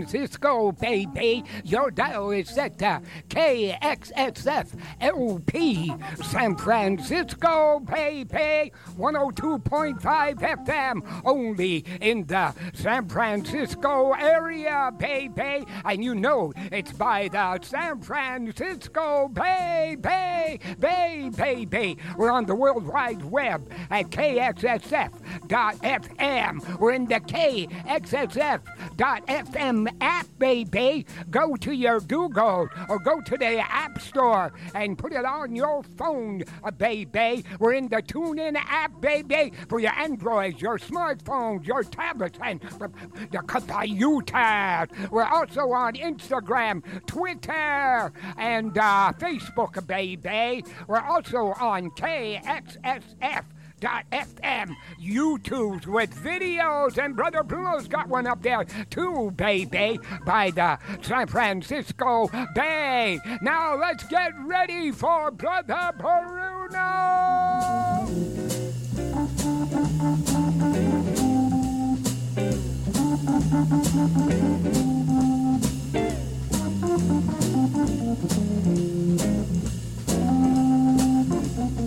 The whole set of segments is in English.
Francisco, baby. Your dial is set to KXSF LP. San Francisco, baby. 102.5 FM. Only in the San Francisco area, baby. And you know it's by the San Francisco, baby. Bay, baby. We're on the World Wide Web at KXSF.FM. We're in the KXSF.FM app, baby. Go to your Google or go to the App Store and put it on your phone, uh, baby. We're in the TuneIn app, baby, for your Androids, your smartphones, your tablets, and the computers. We're also on Instagram, Twitter, and uh, Facebook, baby. We're also on KXSF. FM YouTubes with videos, and Brother Bruno's got one up there too, baby, by the San Francisco Bay. Now let's get ready for Brother Bruno.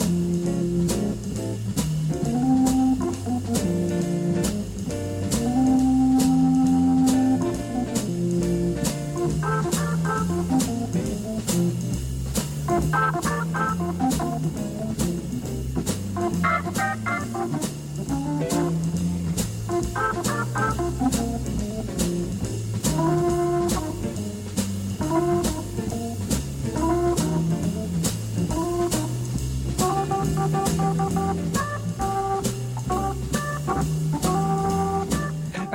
I Thank you.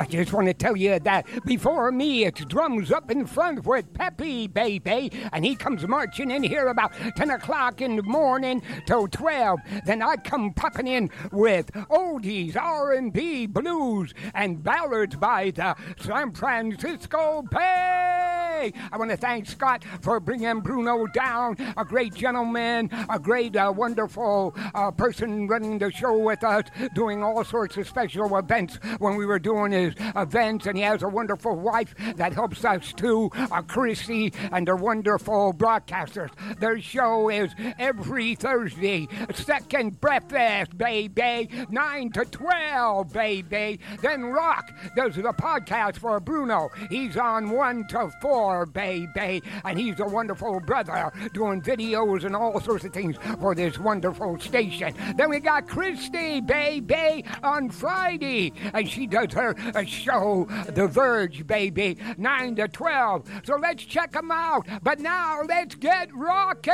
Just want to tell you that before me, it's drums up in front with Peppy, baby, and he comes marching in here about 10 o'clock in the morning till 12. Then I come popping in with oldies, R&B, blues, and ballads by the San Francisco Bay. I want to thank Scott for bringing Bruno down, a great gentleman, a great, uh, wonderful uh, person running the show with us, doing all sorts of special events when we were doing his events, and he has a wonderful wife that helps us too, uh, Chrissy, and they're wonderful broadcasters. Their show is every Thursday, second breakfast, baby, 9 to 12, baby. Then Rock does the podcast for Bruno. He's on 1 to 4, baby, and he's a wonderful brother doing videos and all sorts of things for this wonderful station. Then we got Christy, baby, on Friday, and she does her uh, show, The Verge, baby, 9 to 12. So let's check them out. But now let's get rocking.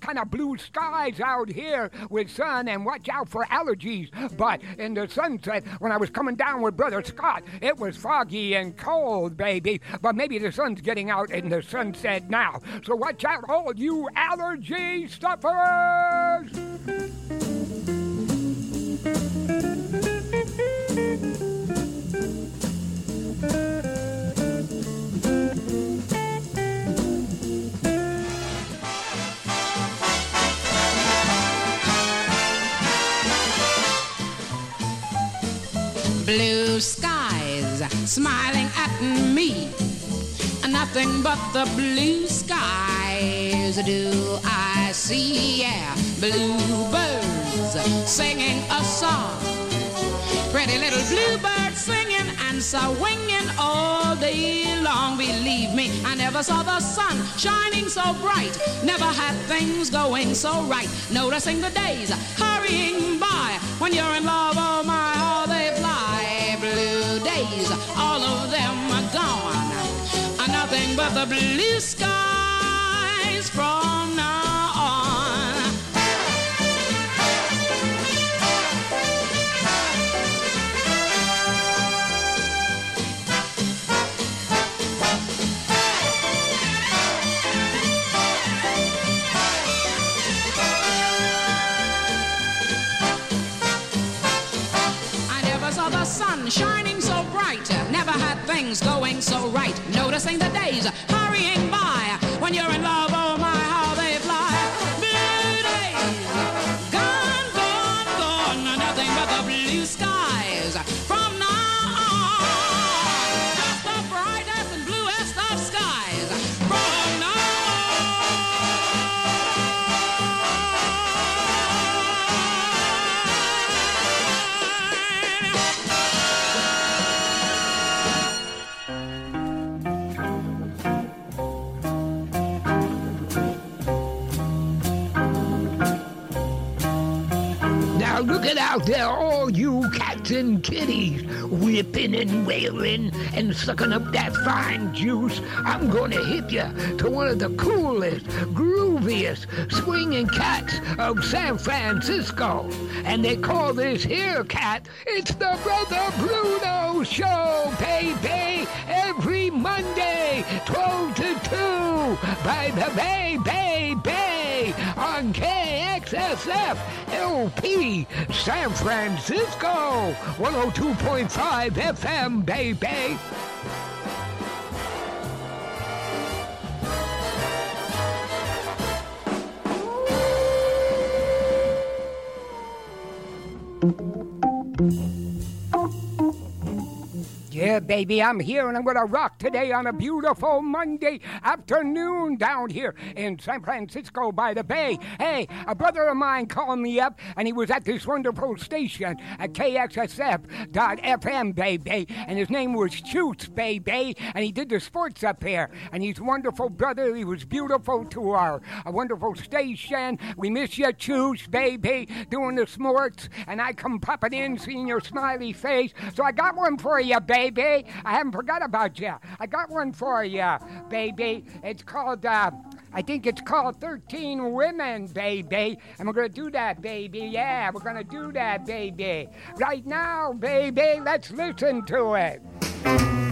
Kind of blue skies out here with sun, and watch out for allergies. But in the sunset, when I was coming down with Brother Scott, it was foggy and cold, baby. But maybe the sun's getting out in the sunset now. So watch out, all you allergy stuffers. Smiling at me. Nothing but the blue skies do I see. Yeah, bluebirds singing a song. Pretty little bluebirds singing and swinging all day long. Believe me, I never saw the sun shining so bright. Never had things going so right. Noticing the days hurrying by. When you're in love, oh my, days, all of them are gone. Nothing but the blue skies from things going so right. Noticing the days hurrying by. When you're in love, oh Look it out there, all you cats and kitties, whipping and wailing and sucking up that fine juice. I'm gonna hit you to one of the coolest, grooviest, swinging cats of San Francisco. And they call this here cat, it's the Brother Bruno Show, baby, every Monday, 12 to 2, by the Bay, Bay, Bay, on KXSF, LP, San Francisco, 102.5 FM, baby. Yeah, baby, I'm here and I'm gonna rock today on a beautiful Monday afternoon down here in San Francisco by the Bay. Hey, a brother of mine called me up and he was at this wonderful station at KXSF.FM, baby, and his name was Choots, baby, and he did the sports up here. And he's a wonderful brother. He was beautiful to our a wonderful station. We miss you, Choots, baby, doing the sports, and I come popping in, seeing your smiley face. So I got one for you, baby baby. I haven't forgot about you. I got one for you, baby. It's called, uh, I think it's called 13 Women, baby. And we're going to do that, baby. Yeah, we're going to do that, baby. Right now, baby, let's listen to it.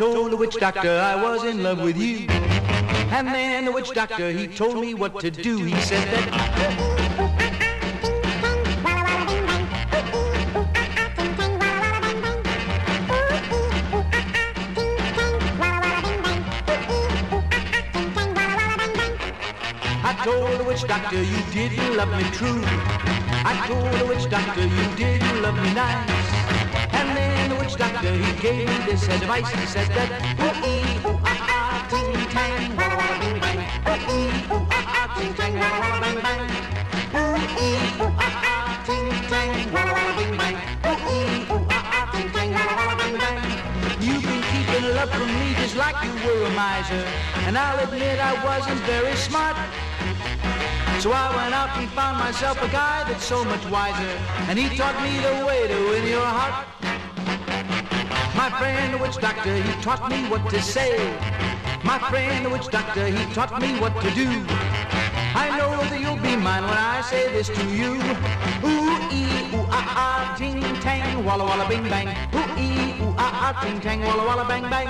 Told the witch doctor I was in love with you. And then the witch doctor, he told me what to do. He said that I told the witch doctor you didn't love me true. I told the witch doctor you didn't love me nice. Doctor he gave me this advice. He said that ooh ee ooh ah ah ting tang walla ding bang bang. Ooh ee ooh ah ah, ting tang, walla walla bang bang. Ooh ee ooh ah ah, ting tang, walla walla bang bang. Ooh ee ooh ah ah, ting tang, walla walla bang bang. You've been keeping love from me just like you were a miser, and I'll admit I wasn't very smart. So I went out and found myself a guy that's so much wiser, and he taught me the way to win your heart. My friend, the witch doctor, he taught me what to say. My friend, the witch doctor, he taught me what to do. I know that you'll be mine when I say this to you. Ooh, ee, ooh, ah, ah, ting, tang, walla, walla, bing, bang. Ooh, ee, ooh, ah, ah, ting, tang, walla, walla, bang, bang.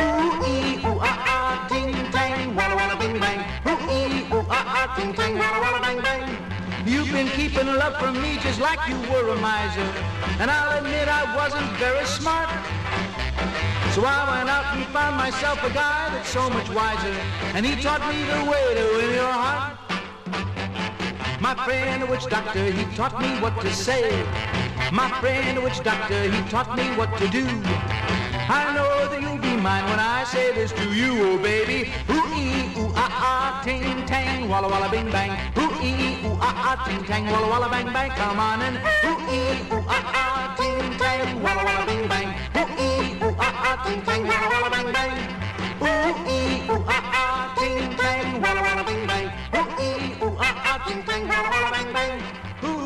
Ooh, ee, ooh, ah, ah, ting, tang, walla, walla, bing, bang. Ooh, ee, ooh, ah, ah, ting, tang, walla, walla, bang, bang. You've been keeping love from me just like you were a miser. And I'll admit I wasn't very smart. So I went out and found myself a guy that's so much wiser. And he taught me the way to win your heart. My friend, the witch doctor, he taught me what to say. My friend, the witch doctor, he taught me what to do. I know that you'll be mine when I say this to you, oh baby. Ooh ooh ah ah, ting tang, walla walla bing bang. Ooh ee ooh ah ah, ting tang, walla walla bang bang. Come on and ooh ee ooh ah ah, ting tang, walla walla bing bang. Ooh ee ooh ah ah, ting tang, walla walla bang bang. Ooh ee ooh ah ah, ting tang, walla walla bing bang. Ooh ee ooh ah ah, ting tang, walla walla bang bang. Ooh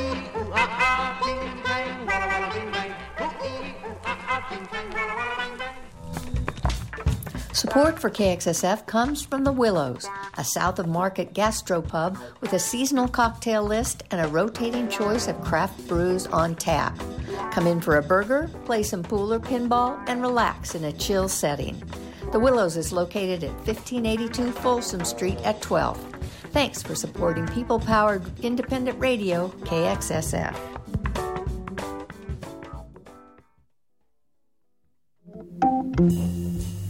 ee ooh ah ah, ting tang, walla walla bing bang. Ooh ee ooh ah ah, ting tang, walla walla bang bang. Support for KXSF comes from the Willows, a south of market gastropub with a seasonal cocktail list and a rotating choice of craft brews on tap. Come in for a burger, play some pool or pinball, and relax in a chill setting. The Willows is located at 1582 Folsom Street at 12. Thanks for supporting people powered independent radio, KXSF.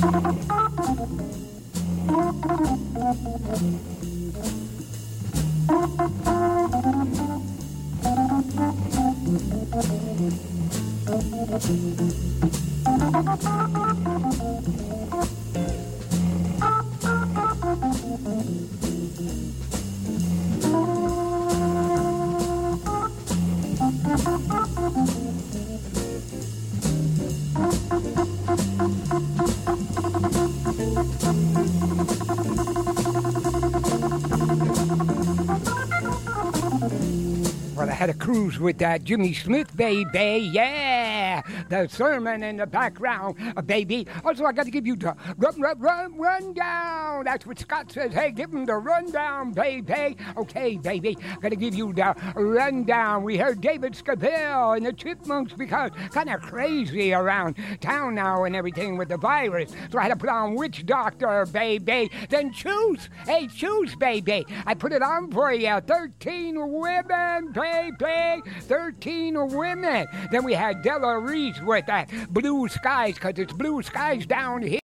Well, I had a cruise with that Jimmy Smith, baby. Yeah, the sermon in the background, uh, baby. Also, I got to give you the run, run, run, rundown. That's what Scott says. Hey, give him the rundown, baby. Okay, baby, I got to give you the rundown. We heard David Seville and the Chipmunks because kind of crazy around town now and everything with the virus. So I had to put on Witch Doctor, baby. Then Choots. Hey, Choots, baby. I put it on for you. 13 women, baby. 13 women. Then we had Della Reese with that blue skies, because it's blue skies down here.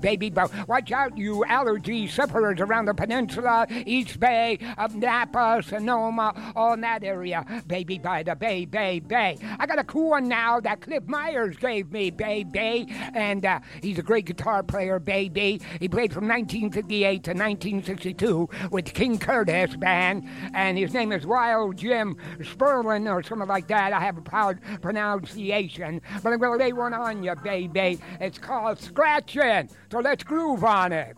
Baby, but watch out, you allergy sufferers around the peninsula, East Bay, of Napa, Sonoma, all in that area. Baby, by the Bay, Bay, Bay. I got a cool one now that Cliff Myers gave me, baby. And uh, he's a great guitar player, baby. He played from 1958 to 1962 with King Curtis Band. And his name is Wild Jim Sperlin or something like that. I have a proud pronunciation. But I'm going to lay one on you, baby. It's called Scratching. So let's groove on it.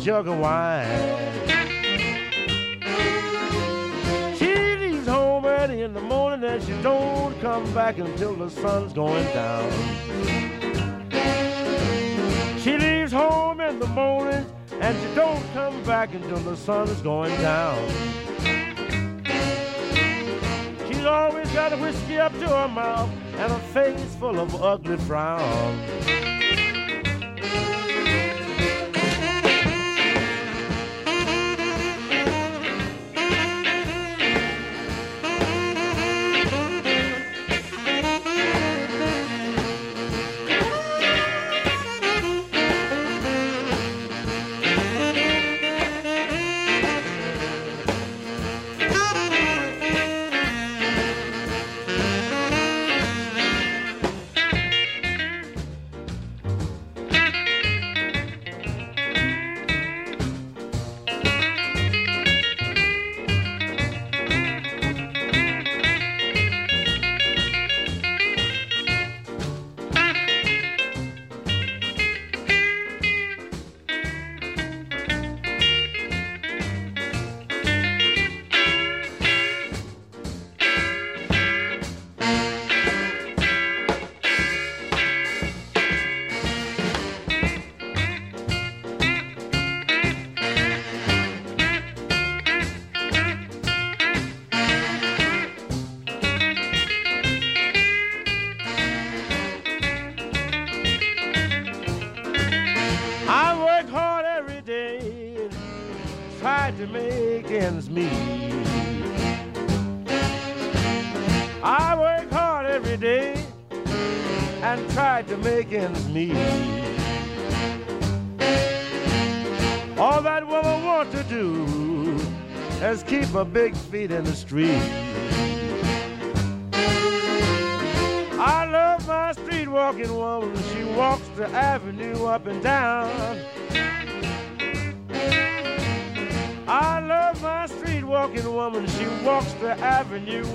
Jug of wine. She leaves home early in the morning and she don't come back until the sun's going down. She leaves home in the morning and she don't come back until the sun's going down. She's always got a whiskey up to her mouth and a face full of ugly frown.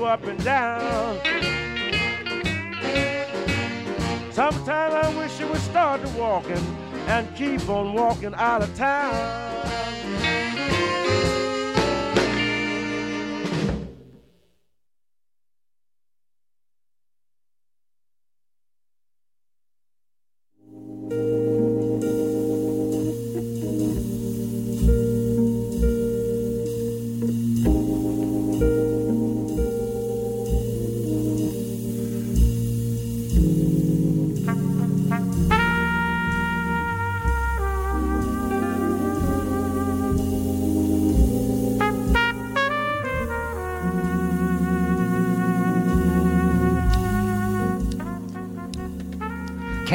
Up and down. Sometimes I wish she would start walking and keep on walking out of town.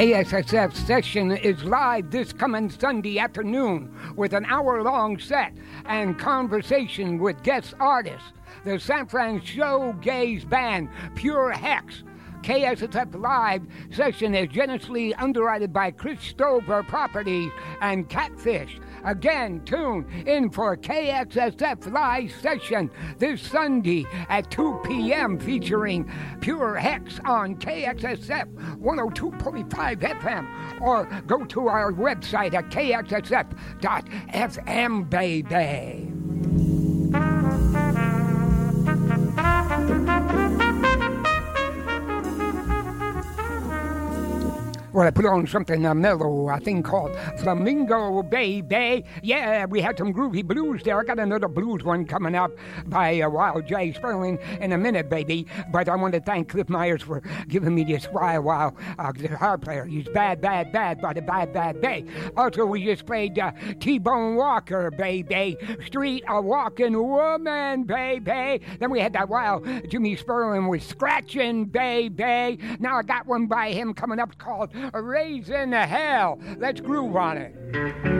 KXSF session is live this coming Sunday afternoon with an hour long set and conversation with guest artists. The San Francisco Gays band Pure Hex. KXSF Live session is generously underwritten by Chris Stover Properties and Catfish. Again, tune in for KXSF Live session this Sunday at 2 p.m. featuring Pure Hex on KXSF 102.5 FM or go to our website at kxsf.fm, baby. Well, I put on something uh, mellow, a thing called Flamingo Baby. Yeah, we had some groovy blues there. I got another blues one coming up by uh, Wild J. Sperling in a minute, baby. But I want to thank Cliff Myers for giving me this Wild Wild uh, guitar player. He's bad, bad, bad by the bad, bad bay. Also, we just played uh, T-Bone Walker, baby. Street a Walking Woman, baby. Then we had that wild Jimmy Sperling with Scratching, baby. Now I got one by him coming up called Raising Hell. Let's groove on it.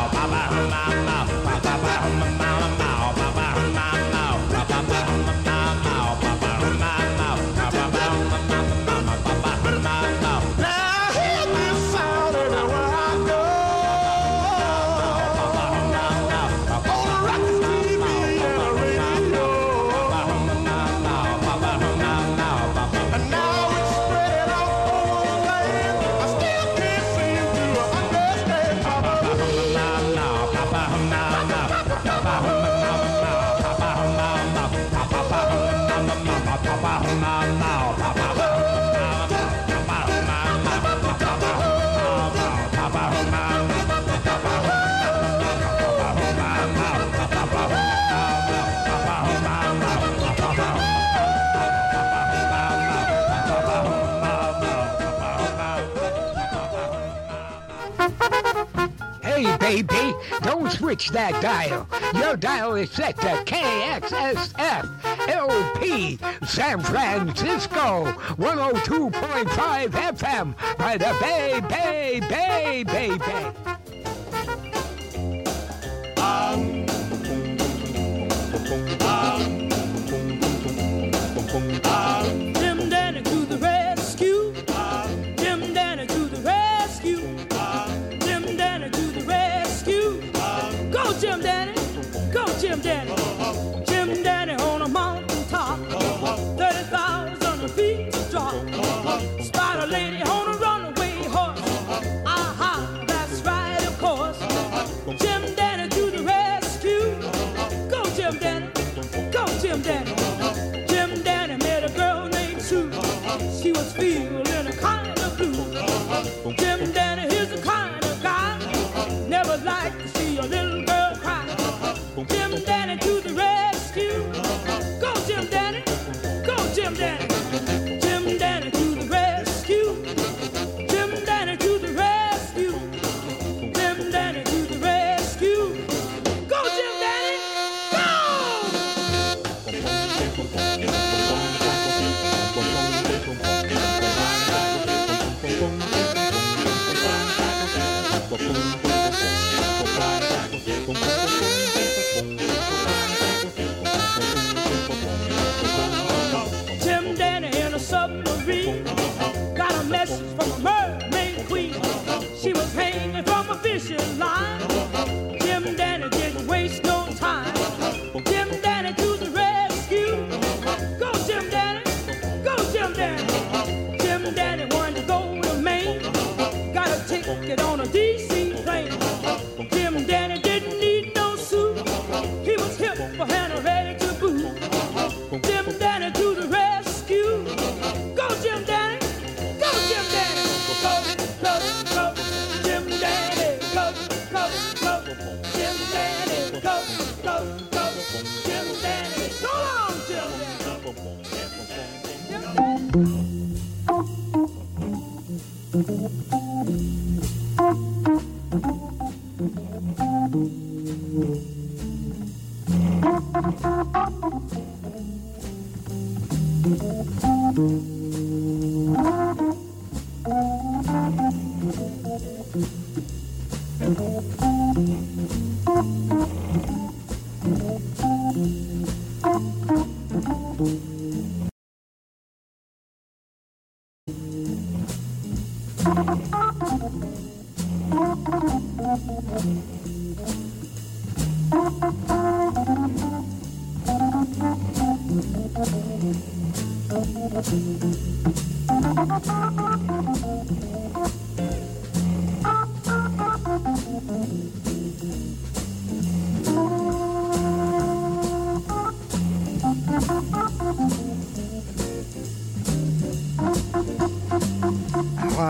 baby. Don't switch that dial. Your dial is set to KXSF LP San Francisco 102.5 FM by the Bay Bay Bay Bay Bay. Um. Um. Um. Thank you.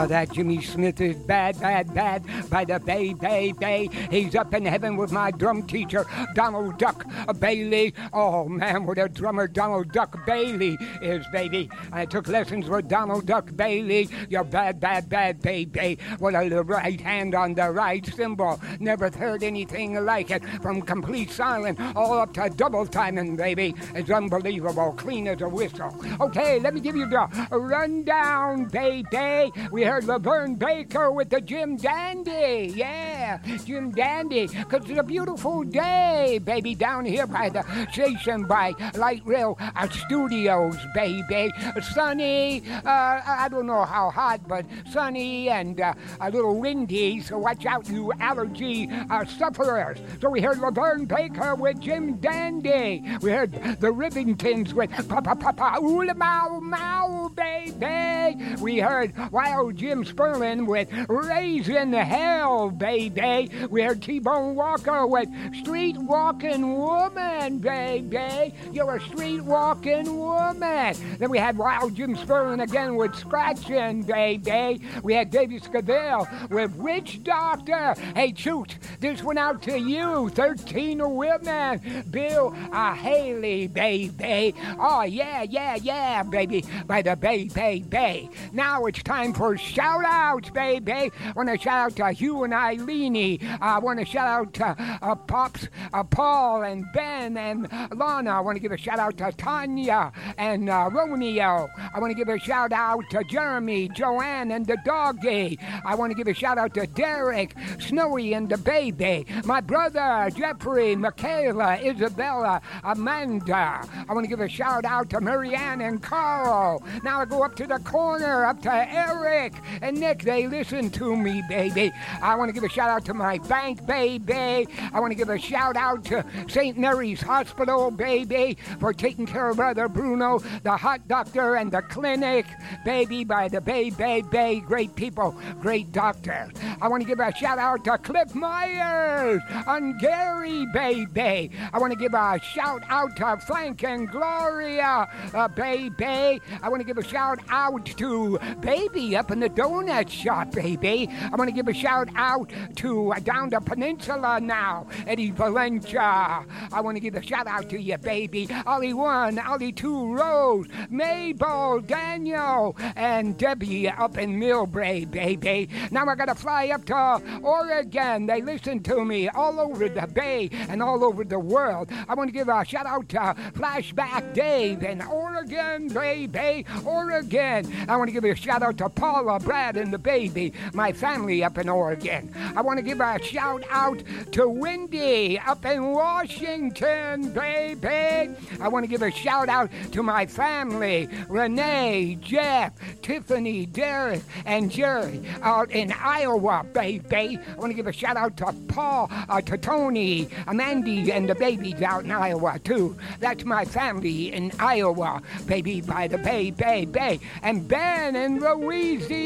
Oh, that Jimmy Smith is bad, bad, bad by the Bay, Bay, Bay. He's up in heaven with my drum teacher, Donald Duck Bailey. Oh, man, what a drummer Donald Duck Bailey is, baby. I took lessons with Donald Duck Bailey. You're bad, bad, bad, baby. What a right hand on the right cymbal. Never heard anything like it. From complete silent all up to double timing, baby. It's unbelievable. Clean as a whistle. Okay, let me give you the rundown, baby. We heard LaVern Baker with the Jim Dandy. Yeah, Jim Dandy. Because it's a beautiful day, baby, down here by the station by Light Rail uh, Studios, baby. Sunny, uh, I don't know how hot, but sunny and uh, a little windy, so watch out, you allergy uh, sufferers. So we heard LaVern Baker with Jim Dandy. We heard the Rivingtons with Papa Papa Oola Mow Mow, baby. We heard Wild Jimmy Spruill with Raising Hell, baby. We heard T-Bone Walker with Street Walking Woman, baby. You're a street walking woman. Then we had Wild Jim Sperlin again with Scratching, baby. We had David Seville with Witch Doctor. Hey, Choots, this went out to you, 13 women. Bill uh, Haley, baby. Oh, yeah, yeah, yeah, baby. By the Bay, Bay, Bay. Now it's time for shout outs, baby. I want to shout out to Hugh and Eileen. I want to shout out to uh, Pops, uh, Paul, and Ben, and Lana. I want to give a shout out to Tanya and uh, Romeo. I want to give a shout out to Jeremy, Joanne, and the doggy. I want to give a shout out to Derek, Snowy, and the baby. My brother, Jeffrey, Michaela, Isabella, Amanda. I want to give a shout out to Marianne and Carl. Now I go up to the corner, up to Eric and Nick. They listen to me, baby. I want to give a shout out to my bank, baby. I want to give a shout out to St. Mary's Hospital, baby, for taking care of brother Bruno, the hot doctor, and the clinic, baby, by the Bay, Bay, Bay. Great people, great doctors. I want to give a shout out to Cliff Myers on Gary, baby. I want to give a shout out to Frank and Gloria, uh, baby. I want to give a shout out to Baby up in the donut shop, baby. I want to give a shout out to uh, down the peninsula now, Eddie Valencia. I want to give a shout out to you, baby. Ollie one, Ollie two, Rose, Mabel, Daniel, and Debbie up in Millbrae, baby. Now I gotta fly up to Oregon. They listen to me all over the bay and all over the world. I want to give a shout out to Flashback Dave in Oregon, baby, Oregon. I want to give a shout out to Paula, Brad, and the baby, my family up in Oregon. I want to give a shout out to Wendy up in Washington, baby. I want to give a shout out to my family, Renee, Jeff, Tiffany, Derek, and Jerry out in Iowa, baby. I want to give a shout out to Paul, uh, to Tony, Mandy, and the babies out in Iowa, too. That's my family in Iowa, baby, by the Bay, Bay, Bay. And Ben in Louisiana,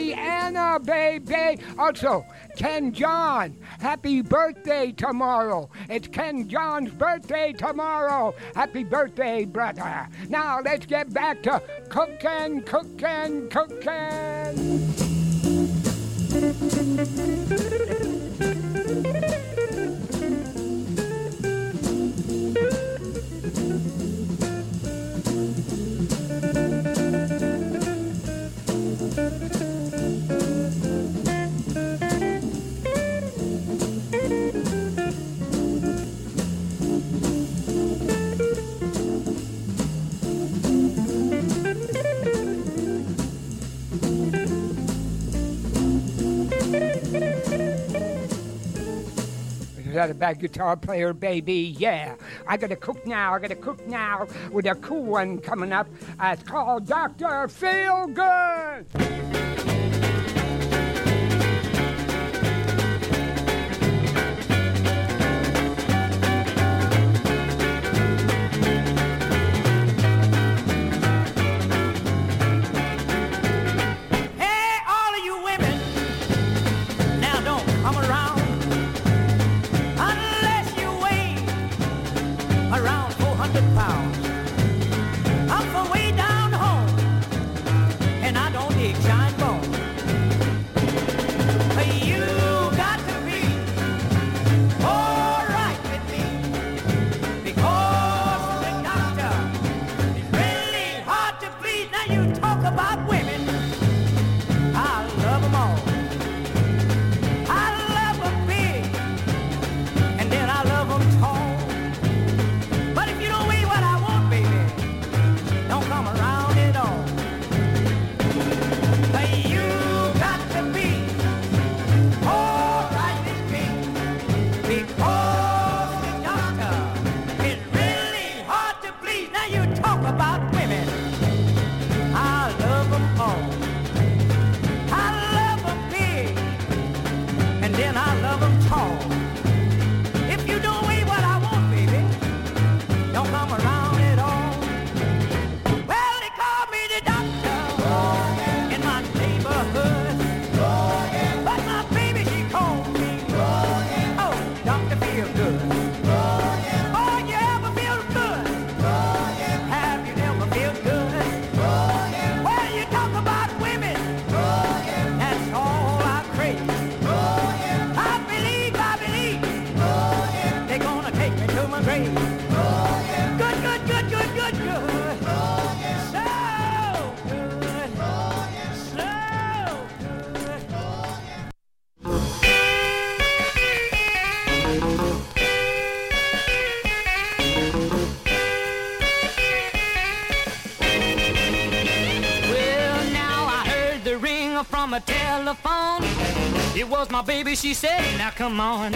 baby. Also, Ken John, happy birthday tomorrow. It's Ken John's birthday tomorrow. Happy birthday, brother. Now let's get back to cooking, cooking, cooking. That a bad guitar player, baby? Yeah. I gotta cook now. I gotta cook now with a cool one coming up. Uh, it's called Dr. Feel Good. It was my baby, she said, now come on.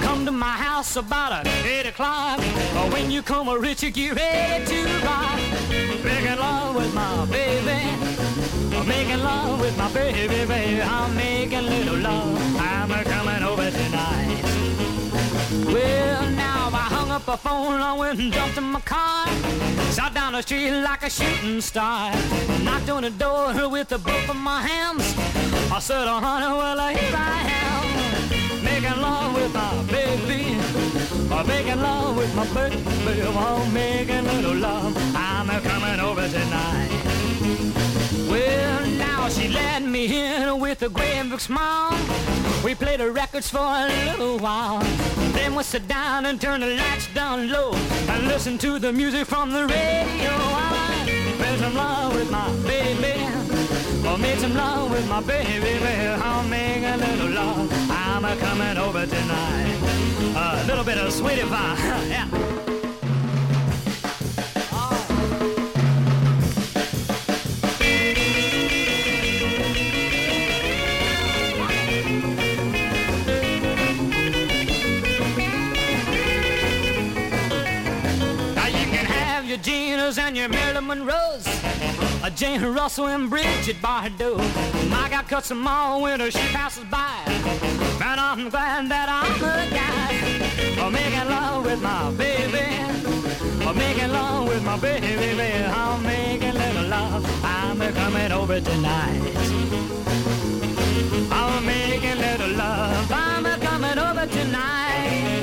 Come to my house about at 8 o'clock. When you come, a rich, you get ready to rock. Making love with my baby. Making love with my baby, baby. I'm making little love. I'm a coming over tonight. Well, now I hung up the phone, I went and jumped in my car. Shot down the street like a shooting star. Knocked on the door with the both of my hands. I said, uh-huh, oh, honey, well, here I am. Making love with my baby. I'm making love with my baby. I'm making little love. I'm coming over tonight. Well, now she let me in with a great big smile. We played the records for a little while. Then we sit down and turn the lights down low and listen to the music from the radio. I made some love with my baby. I made some love with my baby. I'll make a little love. I'm a coming over tonight. A little bit of sweetie pie. yeah. Now you can have your Ginas and your Marilyn Monroes, a Jane Russell and Brigitte Bardot. My guy cuts them all when she passes by. but I'm glad that I'm a guy. For making love with my baby. for making love with my baby. baby. I'm making little love. I'm coming over tonight. I'm making little love. I'm coming over tonight.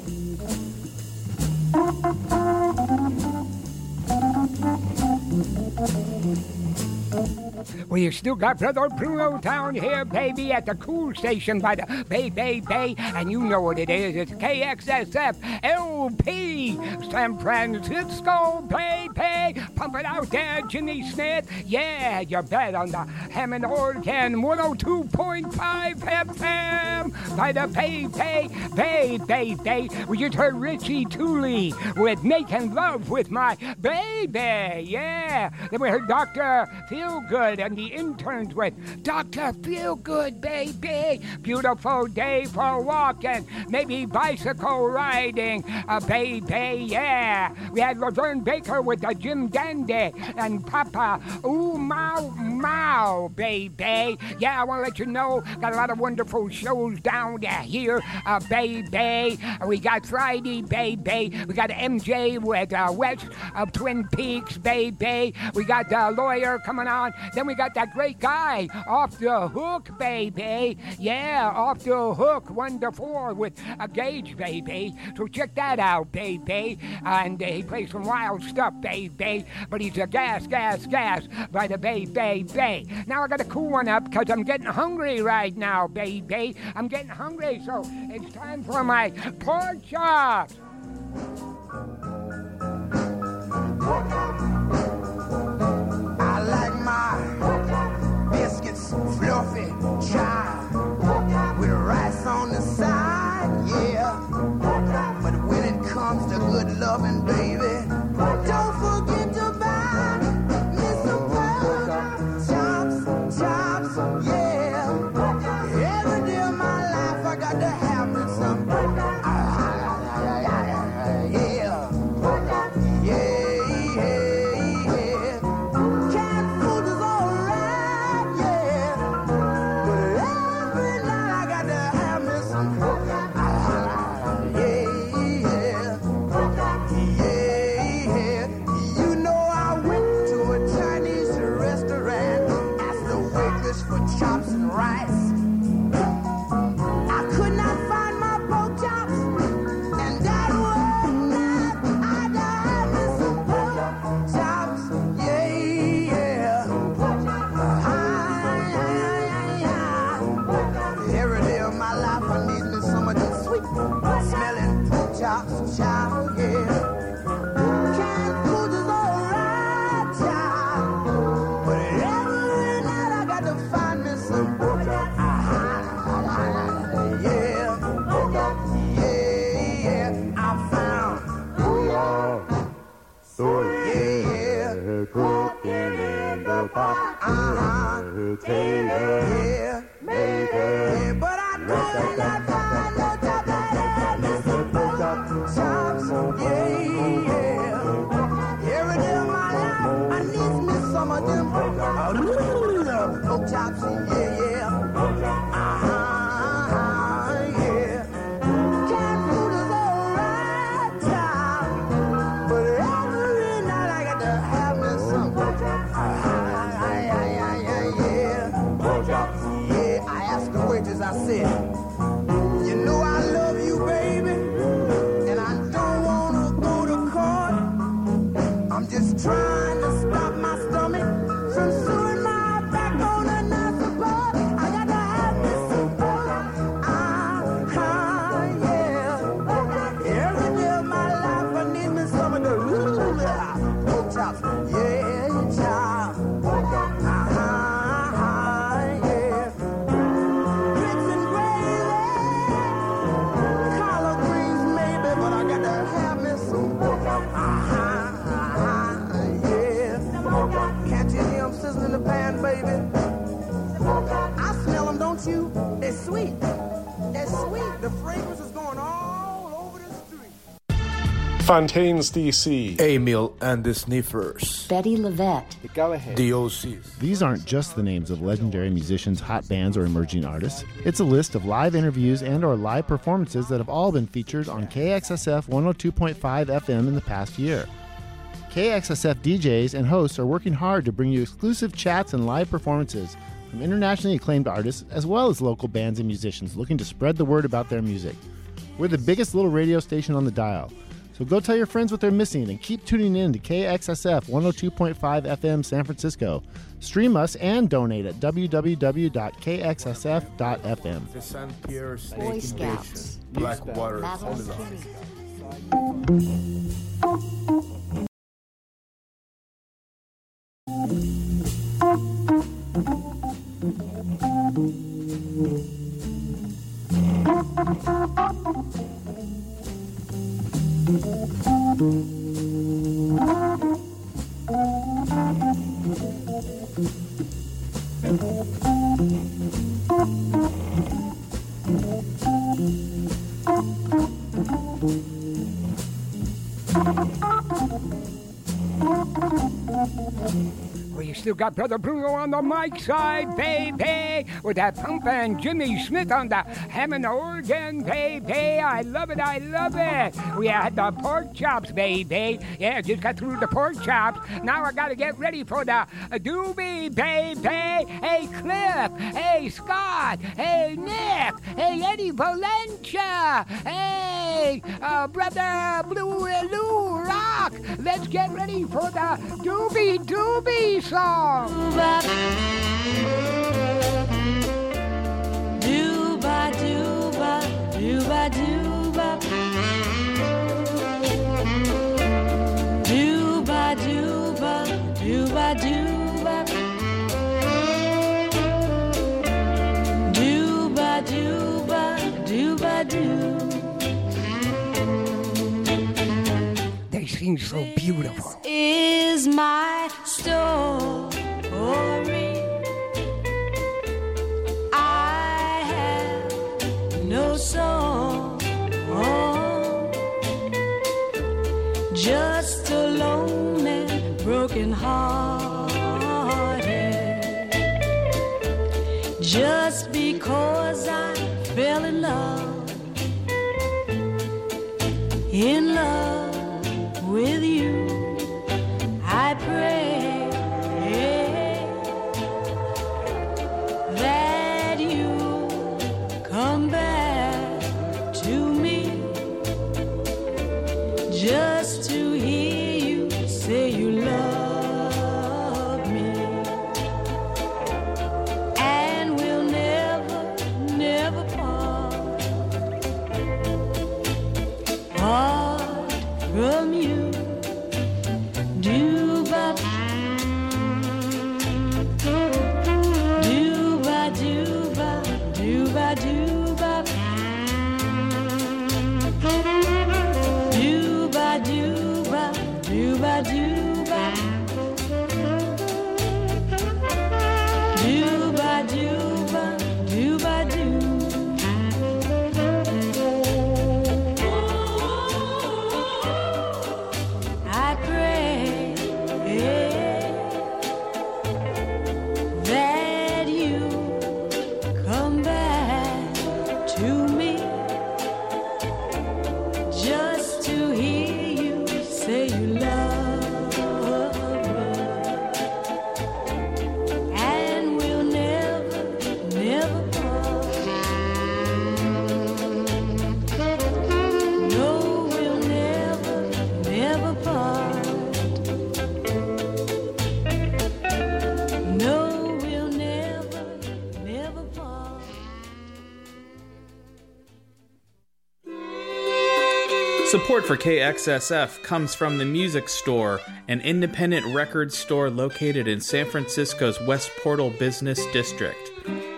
thank you We you still got Brother Bruno down here, baby, at the cool station by the Bay Bay Bay, and you know what it is. It's KXSF LP San Francisco, baby. Pump it out there, Jimmy Smith. Yeah, you bet on the Hammond Organ 102.5 FM by the Bay Bay Bay Bay Bay. We just heard Richie Tooley with Making Love with My Baby. Yeah. Then we heard Dr. Phil Feelgood and the interns with Dr. Feel Feelgood, baby. Beautiful day for walking, maybe bicycle riding, uh, baby. Yeah. We had LaVern Baker with the Jim Dandy and Papa Oom Mow Mow, baby. Yeah, I want to let you know, got a lot of wonderful shows down here, uh, baby. We got Friday, baby. We got MJ with uh, West of Twin Peaks, baby. We got the lawyer coming on. Then we got that great guy off the hook, baby. Yeah, off the hook, one to four with a gauge, baby. So check that out, baby. And uh, he plays some wild stuff, baby. But he's a gas, gas, gas by the Bay, Bay, Bay. Now I got to cool one up because I'm getting hungry right now, baby. I'm getting hungry, so it's time for my pork chops. Biscuits fluffy, child, with rice on the side, yeah. But when it comes to good loving, baby, don't Fontaines, D.C. Amyl and the Sniffers. Bettye LaVette. The OCs. These aren't just the names of legendary musicians, hot bands, or emerging artists. It's a list of live interviews and or live performances that have all been featured on KXSF 102.5 FM in the past year. KXSF DJs and hosts are working hard to bring you exclusive chats and live performances from internationally acclaimed artists as well as local bands and musicians looking to spread the word about their music. We're the biggest little radio station on the dial, so So go tell your friends what they're missing and keep tuning in to KXSF 102.5 FM San Francisco. Stream us and donate at www.kxsf.fm. The St. Pierre State Boy Scouts. Blackwater, Battle Holy Land. Well, you got Brother Bruno on the mic side, baby, with that pumpin' Jimmy Smith on the Hammond organ, baby. I love it, I love it. We had the pork chops, baby. Yeah, just got through the pork chops. Now I gotta get ready for the doobie, baby. Hey, Cliff. Hey, Scott. Hey, Nick. Hey, Eddie Valencia. Hey, uh, Brother Blue Lou Let's get ready for the doobie doobie song. Dooba dooba dooba dooba. Dooba dooba dooba dooba. Dooba dooba dooba doo They seem so beautiful. is my story. I have no song, just a lonely, broken hearted. Just because I fell in love, in love with you. Support for KXSF comes from the Music Store, an independent record store located in San Francisco's West Portal Business District.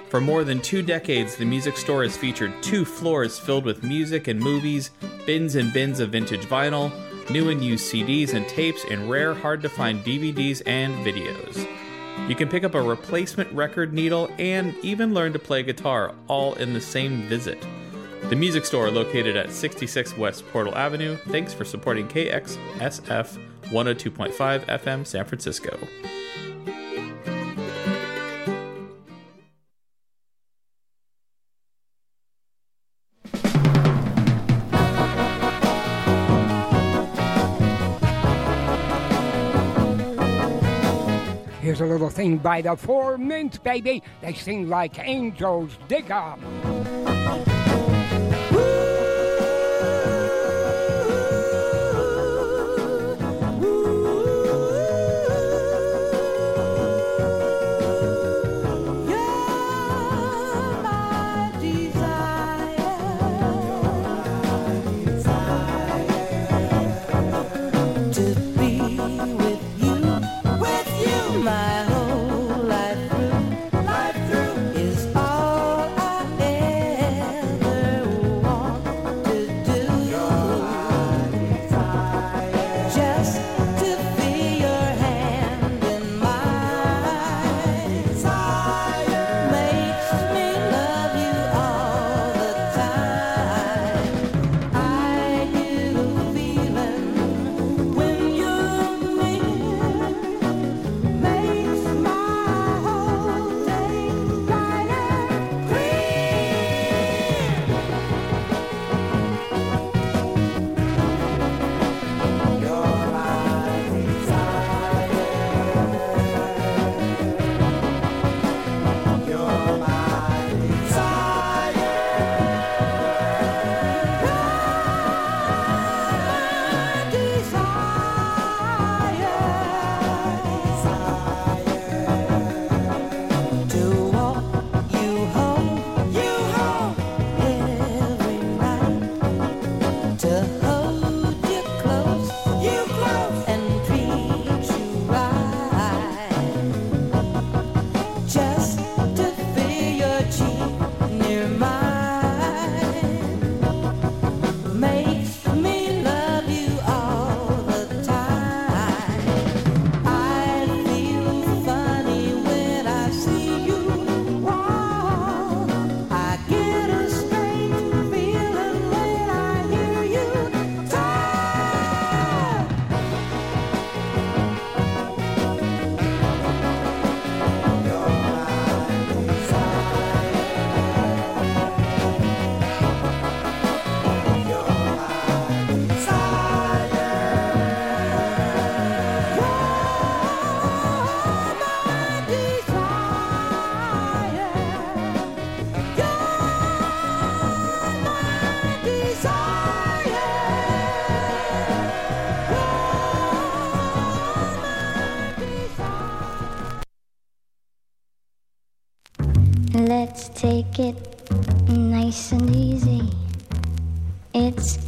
For more than two decades, the Music Store has featured two floors filled with music and movies, bins and bins of vintage vinyl, new and used CDs and tapes, and rare, hard to find DVDs and videos. You can pick up a replacement record needle and even learn to play guitar all in the same visit. The music store located at 66 West Portal Avenue. Thanks for supporting KXSF 102.5 FM San Francisco. Here's a little thing by the Four Mints, baby. They sing like angels. Dig 'em.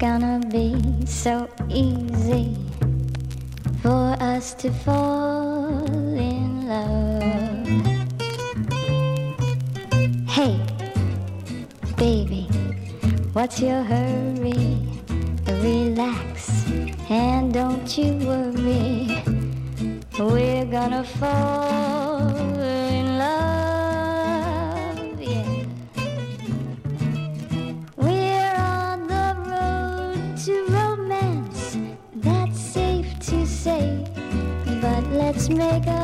gonna be so easy for us to fall in love? Hey, baby, what's your hurry? Make a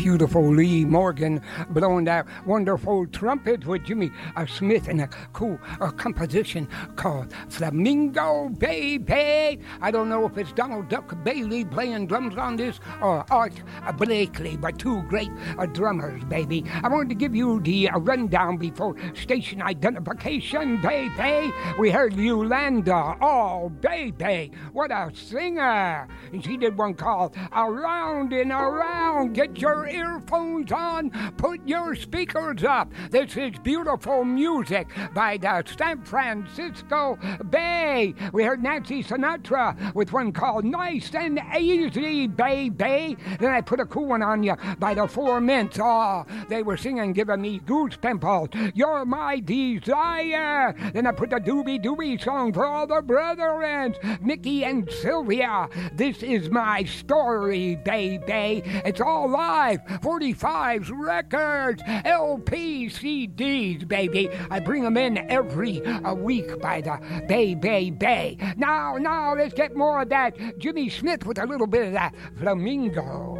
beautiful Lee Morgan blowing that wonderful trumpet with Jimmy uh, Smith in a cool uh, composition called Flamingo Baby. I don't know if it's Donald Duck Bailey playing drums on this or Art Blakey, but two great uh, drummers, baby. I wanted to give you the uh, rundown before station identification, baby. We heard Yolanda, oh, baby, what a singer. And she did one called Around and Around. Get your earphones on, put your speakers up. This is beautiful music by the San Francisco Bay. We heard Nancy Sinatra with one called Nice and Easy, baby. Then I put a cool one on you by the Four Mints. Oh, they were singing, giving me goose pimples. You're my desire. Then I put the Doobie Doobie song for all the brethren, Mickey and Sylvia. This is my story, baby. It's all live. 45s, records, LP, CDs, baby. I bring them in every a week by the Bay, Bay, Bay. Now, now, let's get more of that Jimmy Smith with a little bit of that flamingo.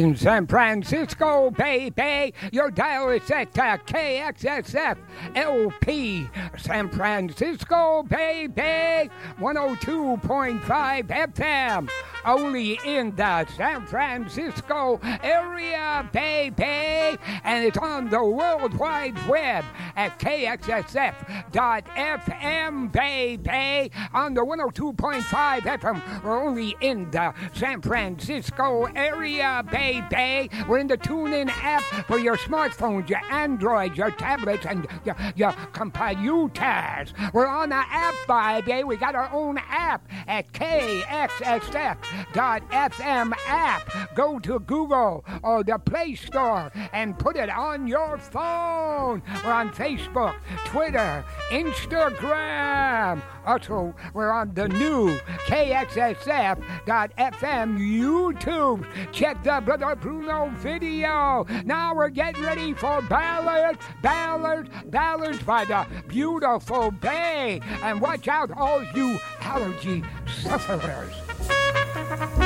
In San Francisco, baby. Your dial is set to KXSF LP. San Francisco, baby. 102.5 FM. Only in the San Francisco area, baby. And it's on the World Wide Web at KXSF.FM, baby. On the 102.5 FM. We're only in the San Francisco area, baby. We're in the TuneIn app for your smartphones, your Androids, your tablets, and your, your computers. We're on the app, baby. We got our own app at KXSF.FM app. Go to Google or the Play Store and put it on your phone. We're on Facebook, Twitter, Instagram. Also, we're on the new KXSF.FM YouTube. Check the Brother Bruno video. Now we're getting ready for Ballard, Ballard, Ballard by the beautiful Bay. And watch out, all you allergy sufferers. Ha ha ha!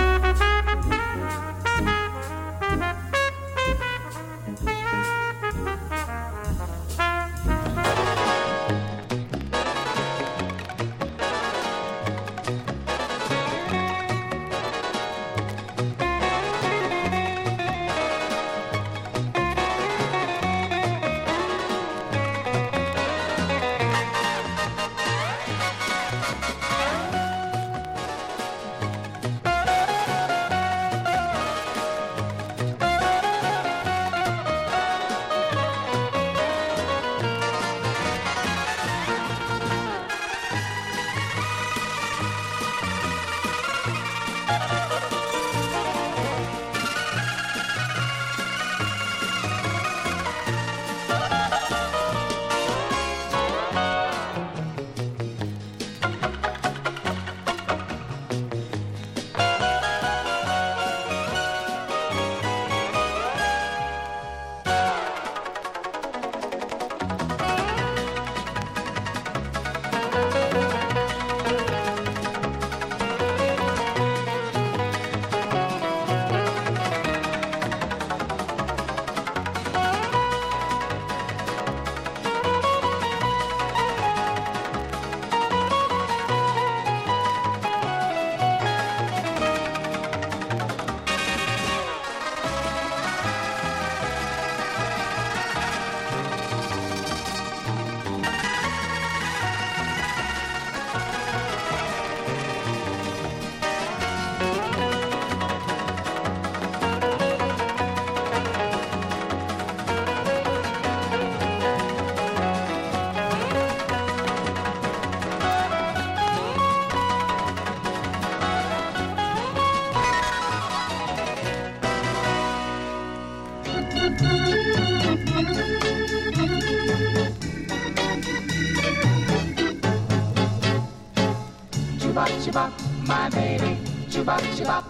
Baby. Chubop,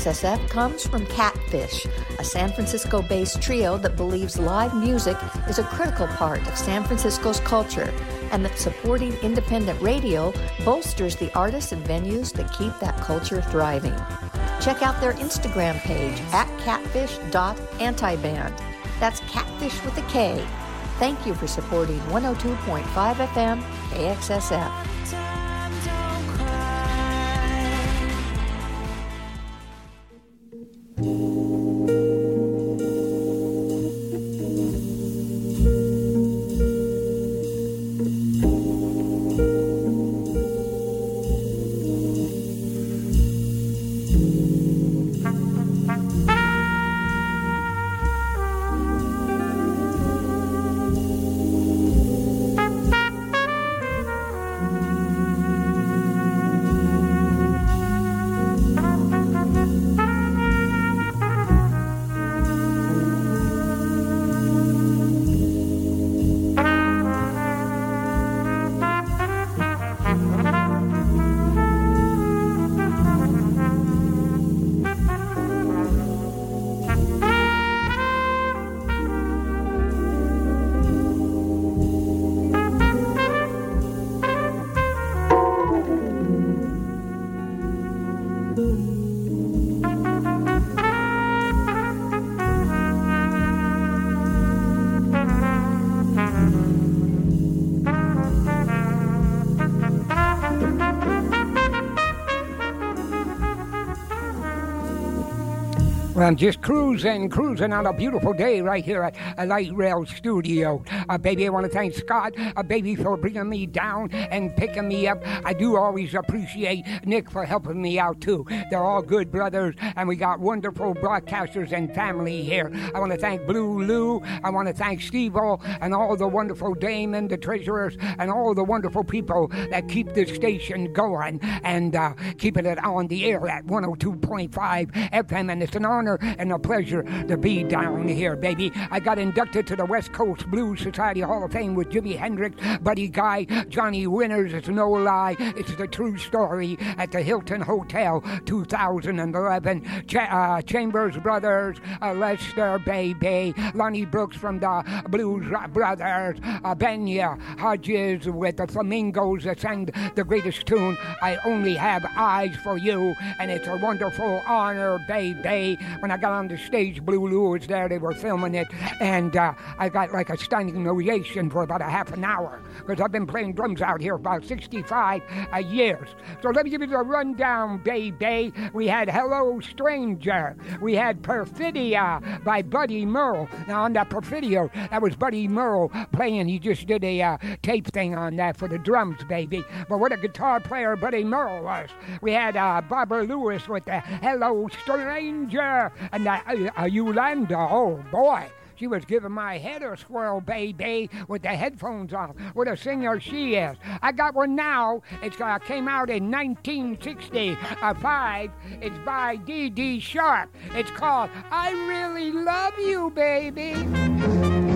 KXSF comes from Catfish, a San Francisco based trio that believes live music is a critical part of San Francisco's culture and that supporting independent radio bolsters the artists and venues that keep that culture thriving. Check out their Instagram page at catfish.antiband. That's catfish with a K. Thank you for supporting 102.5 FM KXSF. I'm just cruising, cruising on a beautiful day right here at Light Rail Studio. Uh, baby, I want to thank Scott, uh, baby, for bringing me down and picking me up. I do always appreciate Nick for helping me out, too. They're all good brothers, and we got wonderful broadcasters and family here. I want to thank Blue Lou. I want to thank Steve and all the wonderful Damon, the treasurers, and all the wonderful people that keep this station going and uh, keeping it on the air at 102.5 FM. And it's an honor honor and a pleasure to be down here, baby. I got inducted to the West Coast Blues Society Hall of Fame with Jimi Hendrix, Buddy Guy, Johnny Winters. It's no lie. It's the true story at the Hilton Hotel 2011. Ch- uh, Chambers Brothers, uh, Lester Baby, Lonnie Brooks from the Blues Brothers, uh, Benya Hodges with the Flamingos that sang the greatest tune, I Only Have Eyes for You. And it's a wonderful honor, baby. When I got on the stage, Blue Lou was there, they were filming it, and uh, I got like a standing ovation for about a half an hour because I've been playing drums out here about 65 uh, years. So let me give you the rundown, baby. We had Hello Stranger. We had Perfidia by Buddy Merrill. Now, on that Perfidia, that was Buddy Merrill playing. He just did a uh, tape thing on that for the drums, baby. But what a guitar player Buddy Merrill was. We had uh, Barbara Lewis with the Hello Stranger and uh, uh, Yolanda. Oh, boy. She was giving my head a swirl, baby, with the headphones on. What a singer she is. I got one now. It uh, came out in 1965. It's by Dee Dee Sharp. It's called I Really Love You, Baby.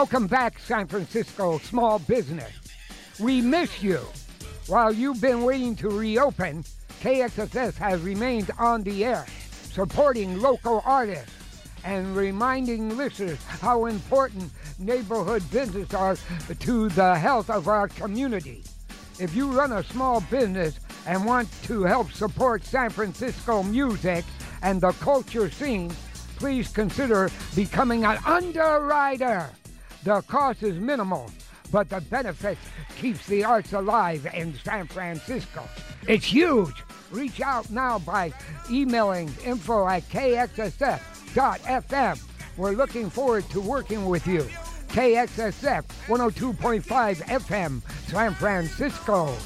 Welcome back, San Francisco small business. We miss you. While you've been waiting to reopen, KXSF has remained on the air, supporting local artists and reminding listeners how important neighborhood businesses are to the health of our community. If you run a small business and want to help support San Francisco music and the culture scene, please consider becoming an underwriter. The cost is minimal, but the benefits keeps the arts alive in San Francisco. It's huge. Reach out now by emailing info at kxsf.fm. We're looking forward to working with you. KXSF 102.5 FM, San Francisco.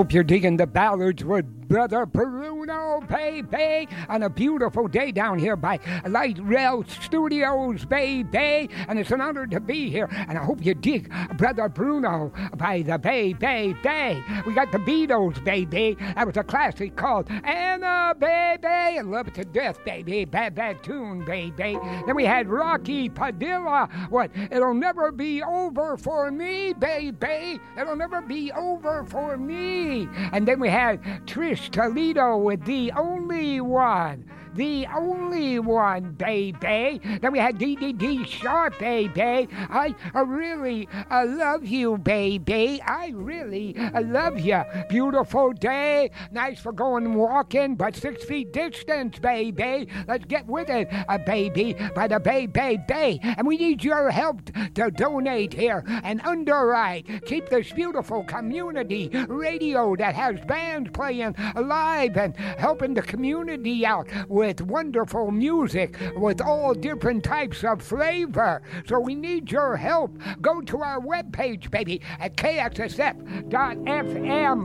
Hope you're digging the ballads with Brother Bruno, baby, on a beautiful day down here by Light Rail Studios, baby. And it's an honor to be here. And I hope you dig Brother Bruno by the Bay, Bay, Bay. We got the Beatles, baby. That was a classic called Anna, baby. I love it to death, baby. Bad, bad tune, baby. Then we had Rocky Padilla. What? It'll never be over for me, baby. It'll never be over for me. And then we had Trish Toledo with The Only One. The only one, baby. Then we had DDD Sharp, baby. I, really I love you, baby. I really I love you. Beautiful day. Nice for going walking, but six feet distance, baby. Let's get with it, uh, baby. By the Bay, Bay, Bay. And we need your help to donate here and underwrite. Keep this beautiful community radio that has bands playing live and helping the community out with wonderful music with all different types of flavor. So we need your help. Go to our webpage, baby, at kxsf.fm,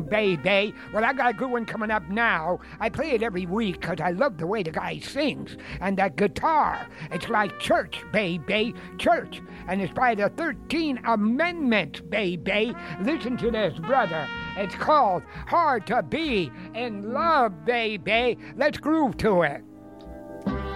baby. Well, I got a good one coming up now. I play it every week because I love the way the guy sings and that guitar. It's like church, baby, church. And it's by the 13 Amendment, baby. Listen to this, brother. It's called Hard to Be in Love, baby. Let's groove to it. The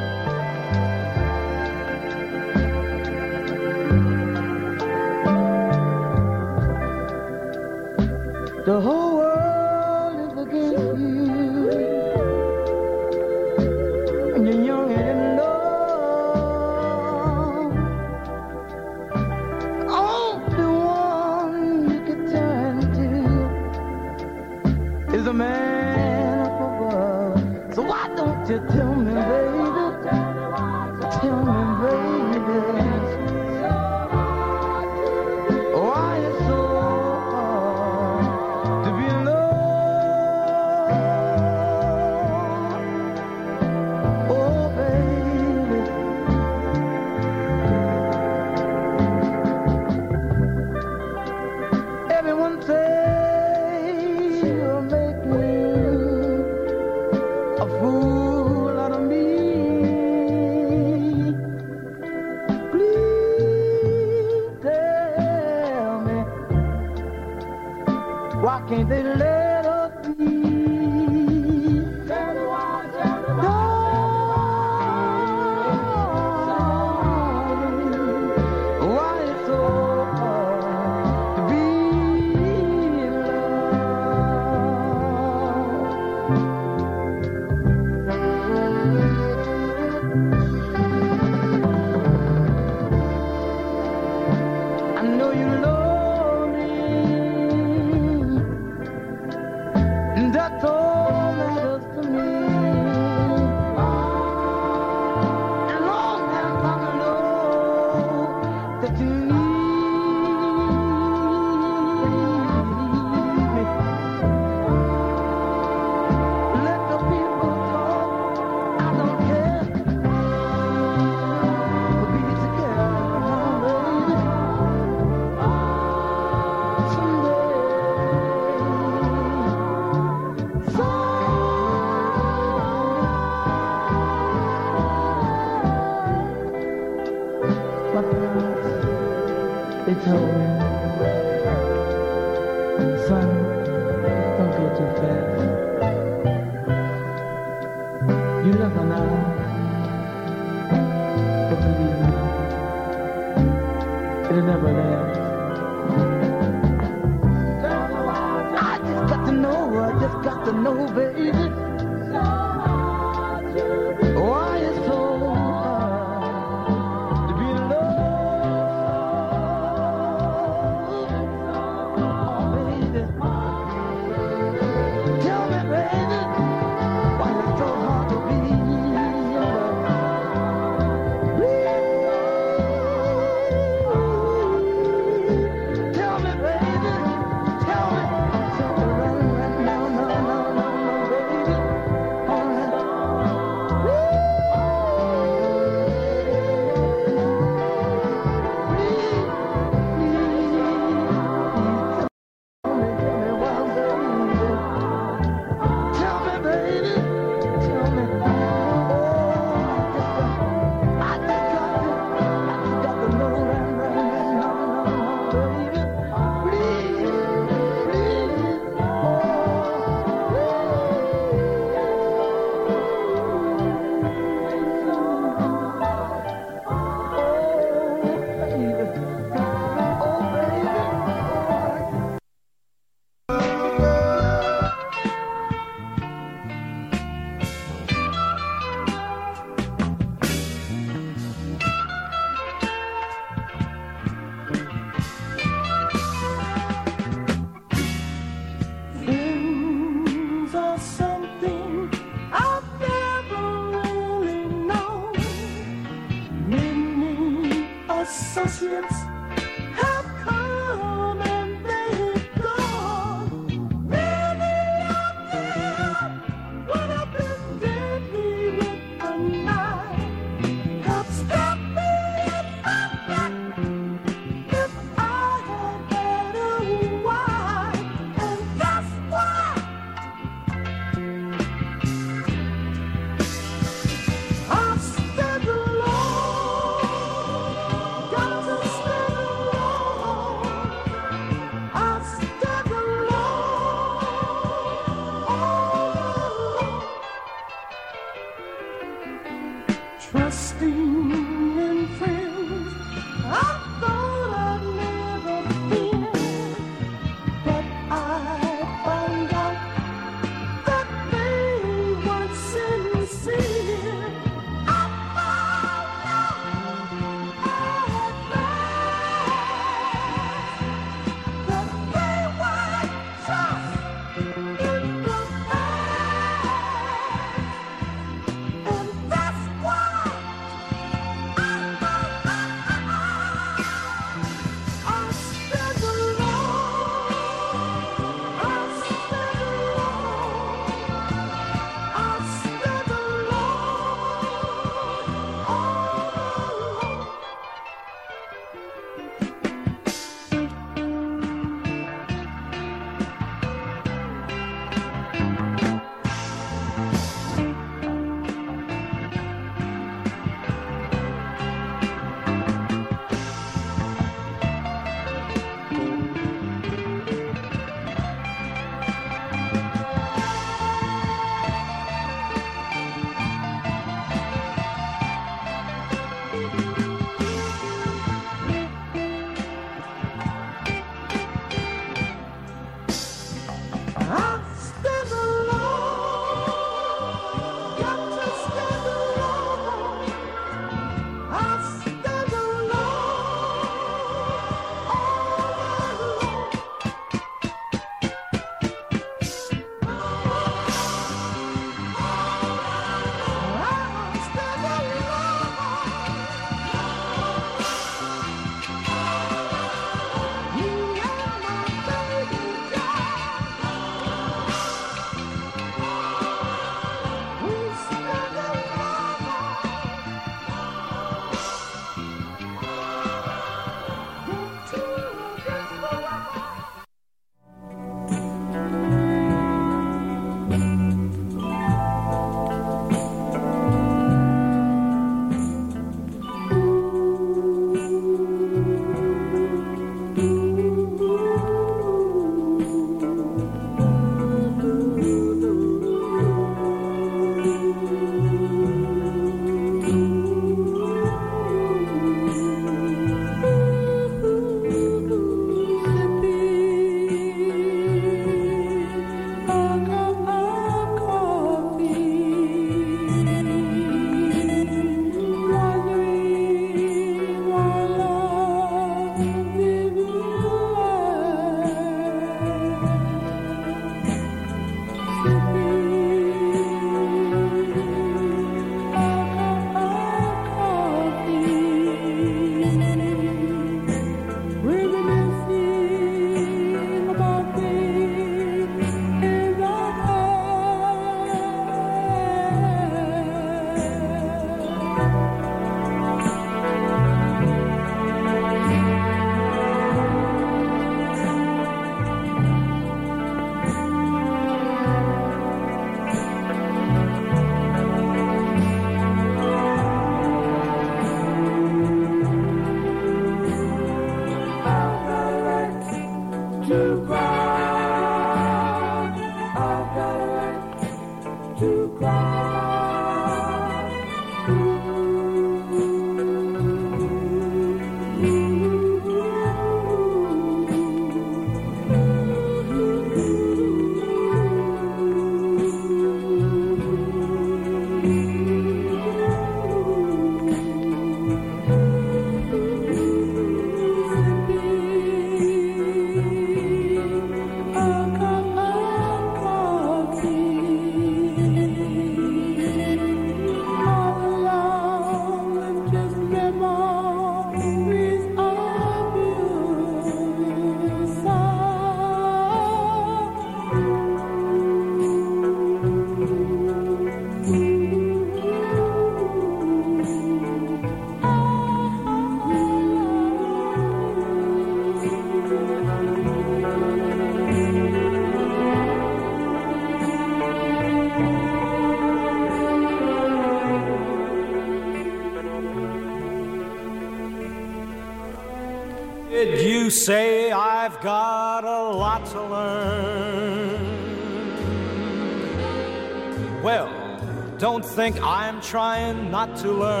think I'm trying not to learn.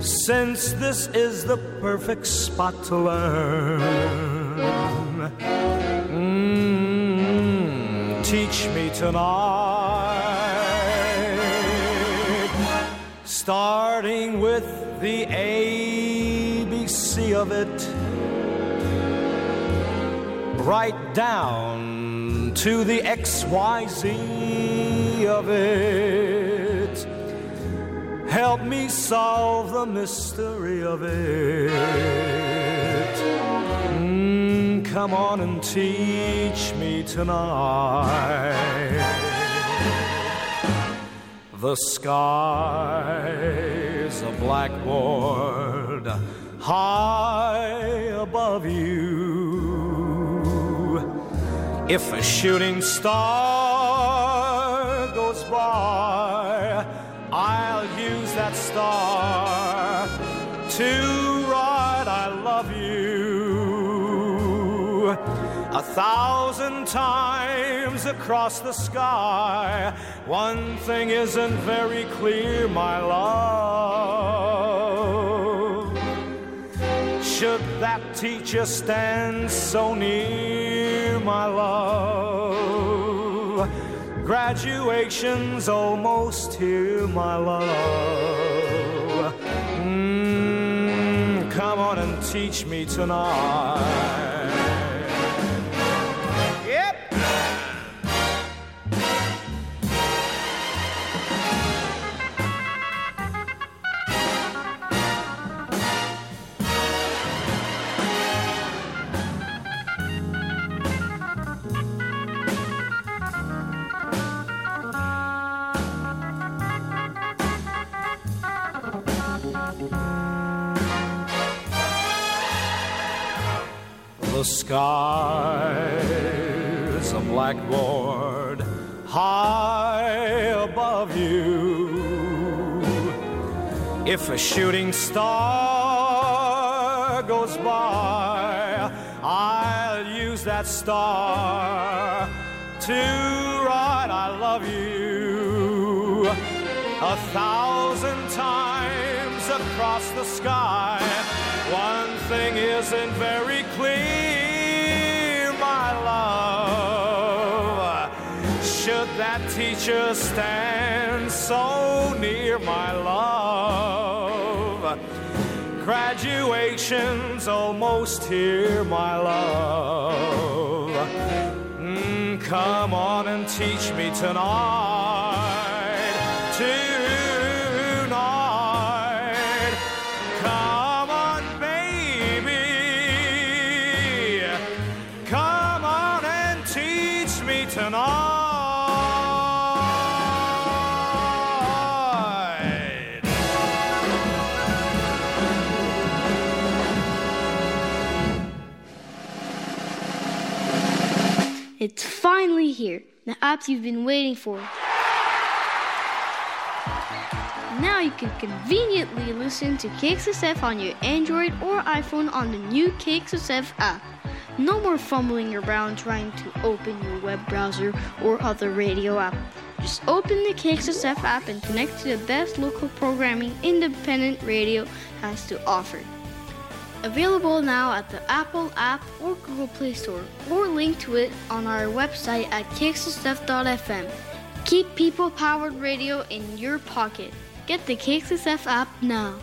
Since this is the perfect spot to learn. Mm, teach me tonight. Starting with the ABC of it. Right down to the XYZ of it. Help me solve the mystery of it. Mm, come on and teach me tonight. The sky's a blackboard high above you. If a shooting star goes by, I'll use that star to write I love you. A thousand times across the sky, one thing isn't very clear, my love. Should that teacher stand so near, my love? Graduation's almost here, my love. Mm, come on and teach me tonight. Sky's a blackboard high above you. If a shooting star goes by, I'll use that star to write I love you a thousand times across the sky. One thing isn't very clear, that teacher stand so near, my love? Graduation's almost here, my love. Mm, come on and teach me tonight. Tonight. It's finally here, the app you've been waiting for. Now you can conveniently listen to KXSF on your Android or iPhone on the new KXSF app. No more fumbling around trying to open your web browser or other radio app. Just open the KXSF app and connect to the best local programming independent radio has to offer. Available now at the Apple app or Google Play Store, or link to it on our website at KXSF.fm. Keep people powered radio in your pocket. Get the KXSF app now.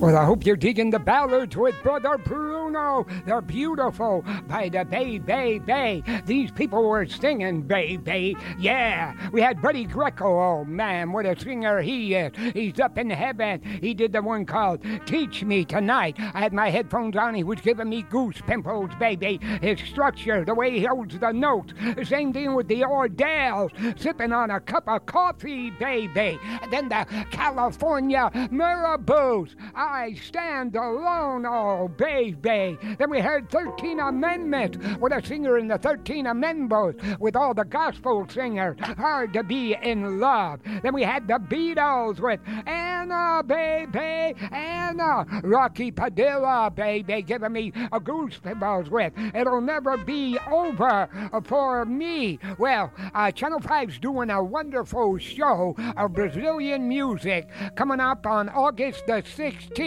Well, I hope you're digging the ballads with Brother Bruno. They're beautiful by the Bay Bay Bay. These people were singing Bay Bay. Yeah, we had Buddy Greco. Oh man, what a singer he is. He's up in heaven. He did the one called Teach Me Tonight. I had my headphones on. He was giving me goose pimples, baby. His structure, the way he holds the notes. Same thing with the Ordells. Sipping on a cup of coffee, baby. Then the California Marabous. I stand alone, oh, baby. Then we heard 13 Amendments with a singer in the 13 Amendments with all the gospel singers. Hard to be in love. Then we had the Beatles with Anna, baby, Anna. Rocky Padilla, baby, giving me a goosebumps with It'll Never Be Over for Me. Well, uh, Channel 5's doing a wonderful show of Brazilian music coming up on August the 16th.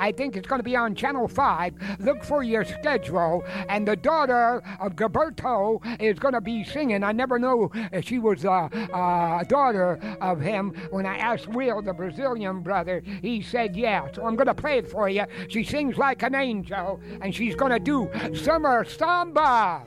I think it's going to be on Channel 5. Look for your schedule. And the daughter of Gilberto is going to be singing. I never knew she was a uh, daughter of him. When I asked Will, the Brazilian brother, he said yeah. So I'm going to play it for you. She sings like an angel, and she's going to do Summer Samba.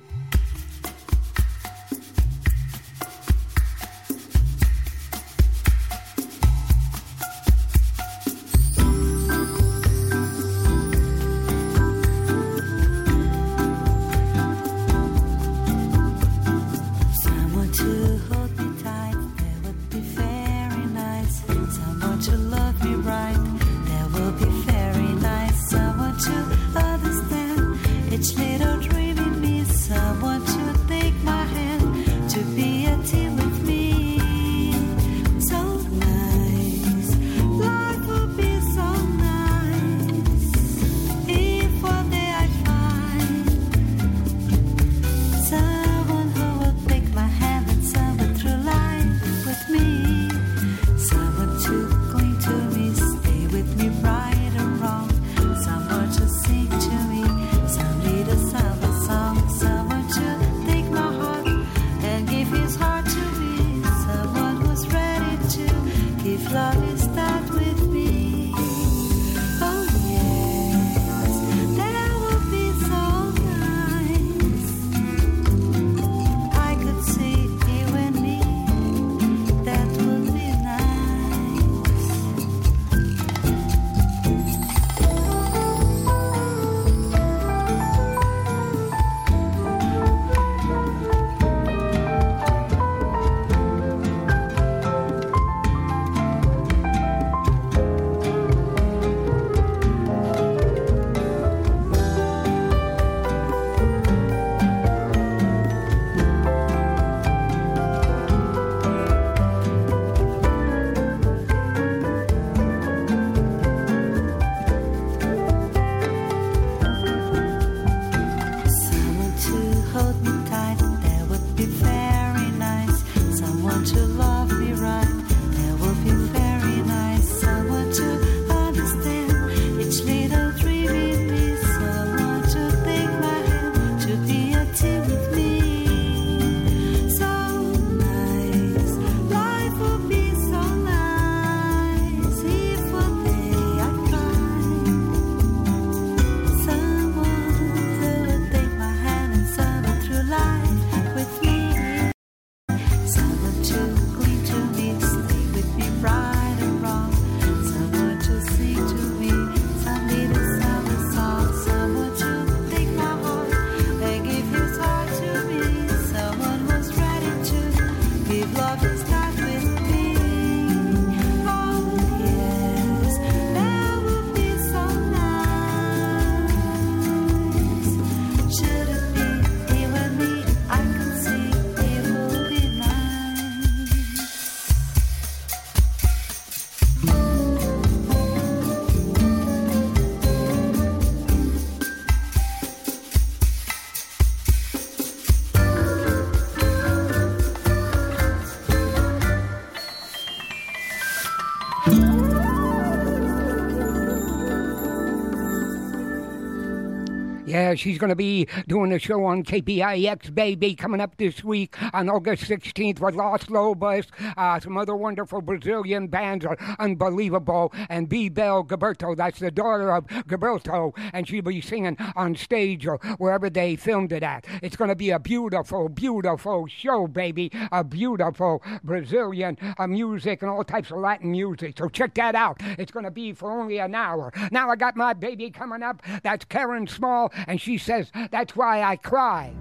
Yeah, she's going to be doing a show on KPIX, baby, coming up this week on August 16th with Los Lobos. Uh, some other wonderful Brazilian bands are unbelievable. And Bebel Gilberto, that's the daughter of Gilberto, and she'll be singing on stage or wherever they filmed it at. It's going to be a beautiful, beautiful show, baby. A beautiful Brazilian uh, music and all types of Latin music. So check that out. It's going to be for only an hour. Now I got my baby coming up. That's Karen Small, and she says, That's why I cry.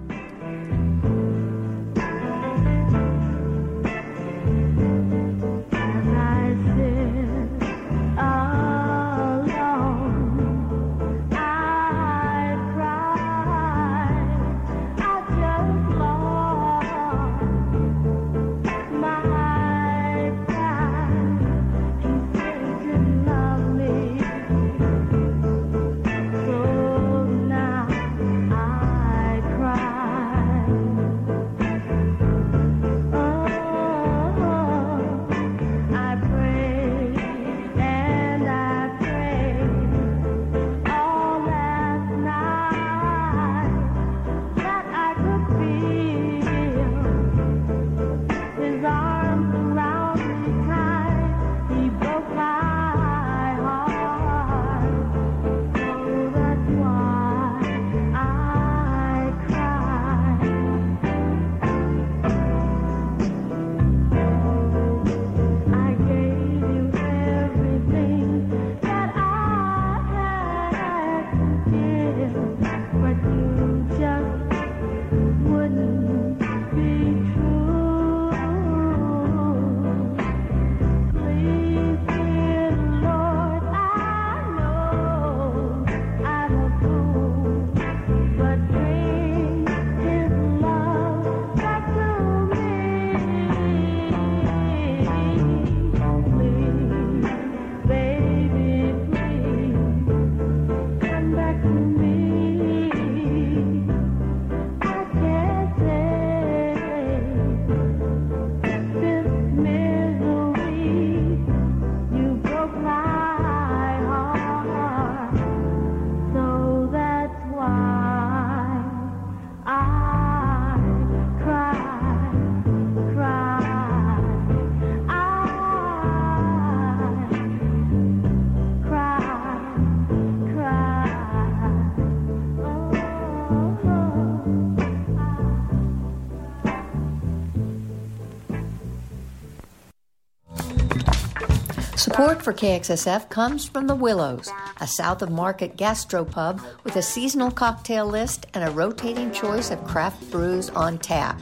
Support for KXSF comes from the Willows, a south of market gastropub with a seasonal cocktail list and a rotating choice of craft brews on tap.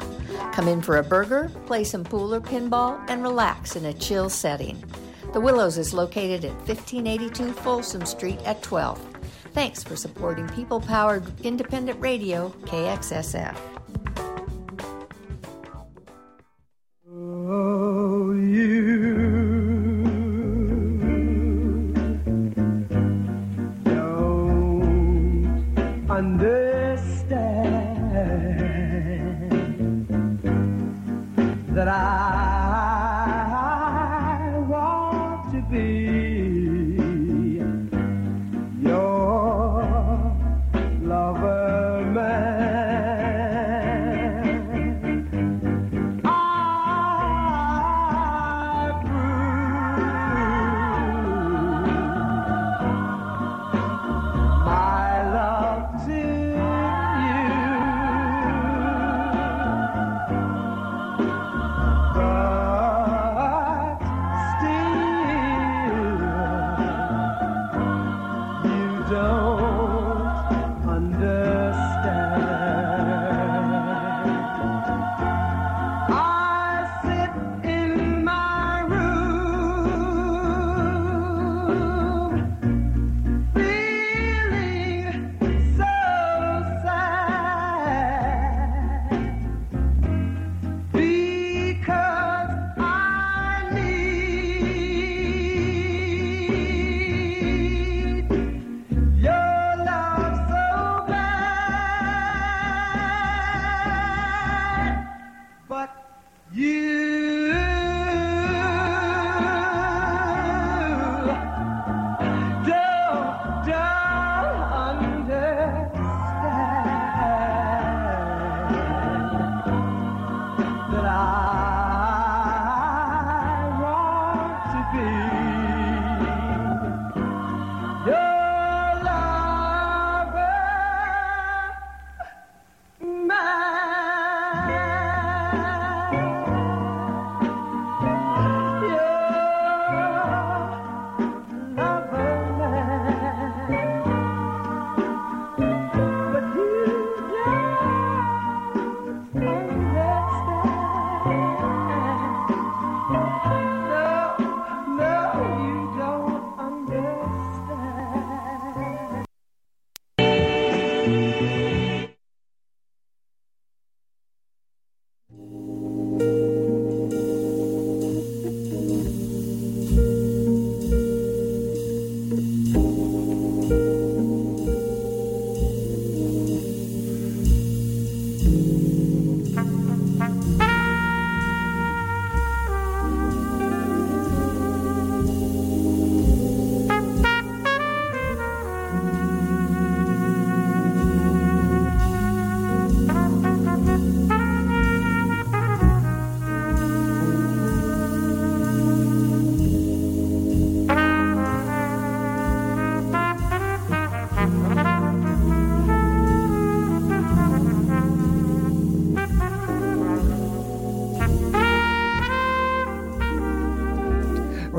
Come in for a burger, play some pool or pinball, and relax in a chill setting. The Willows is located at 1582 Folsom Street at 12. Thanks for supporting people powered independent radio, KXSF.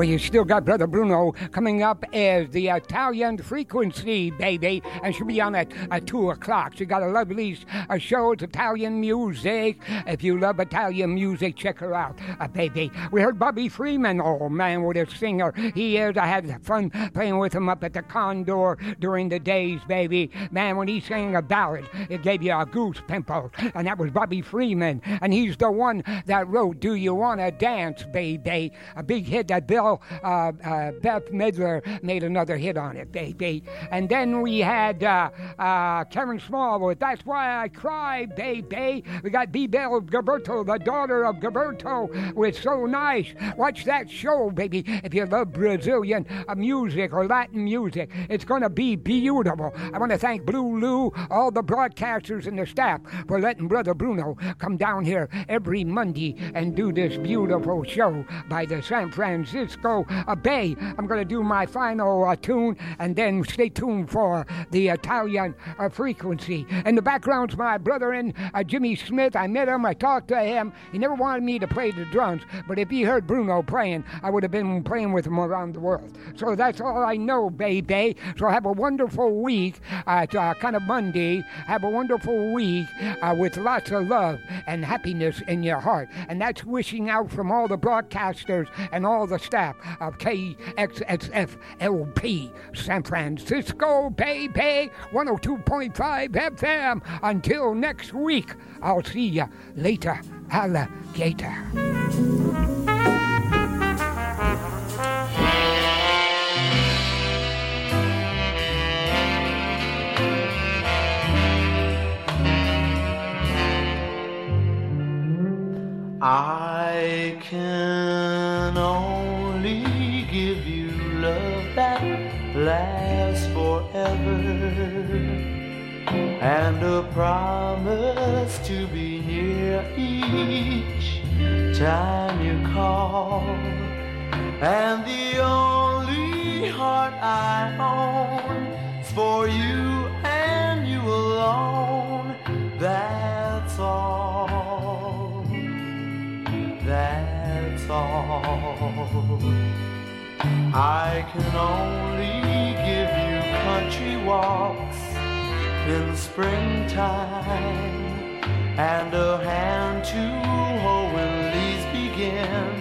Well, you still got Brother Bruno coming up as the Italian frequency, baby, and she'll be on at, at 2 o'clock. She got a lovely uh, show. It's Italian music. If you love Italian music, check her out, uh, baby. We heard Bobby Freeman. Oh, man, what a singer he is. I had fun playing with him up at the Condor during the days, baby. Man, when he sang a ballad, it gave you a goose pimple. And that was Bobby Freeman. And he's the one that wrote Do You Wanna Dance, baby? A big hit that Bill uh, uh, Bette Midler made another hit on it, baby. And then we had uh, uh, Karen Small with That's Why I Cry, baby. We got Bebel Gilberto, the daughter of Gilberto, with So Nice. Watch that show, baby. If you love Brazilian music or Latin music, it's going to be beautiful. I want to thank Blue Lou, all the broadcasters and the staff for letting Brother Bruno come down here every Monday and do this beautiful show by the San Francisco uh, Bay. I'm going to do my final uh, tune and then stay tuned for the Italian uh, frequency. In the background's my brother in uh, Jimmy Smith. I met him, I talked to him. He never wanted me to play the drums, but if he heard Bruno playing, I would have been playing with him around the world. So that's all I know, baby. So have a wonderful week at uh, kind of Monday. Have a wonderful week uh, with lots of love and happiness in your heart. And that's wishing out from all the broadcasters and all the staff of KXSF LP San Francisco, baby. 102.5 FM. Until next week, I'll see you later, alligator. I can only give you love that lasts forever and a promise to be near each time you call. And the only heart I own is for you and you alone. That's all. That's all. I can only give you country walks in springtime and a hand to hold when leaves begin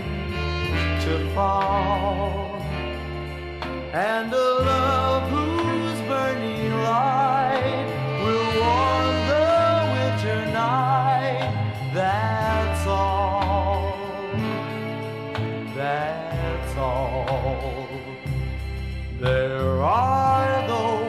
to fall. And a love whose burning light will warm the winter night that's all that's all. There are those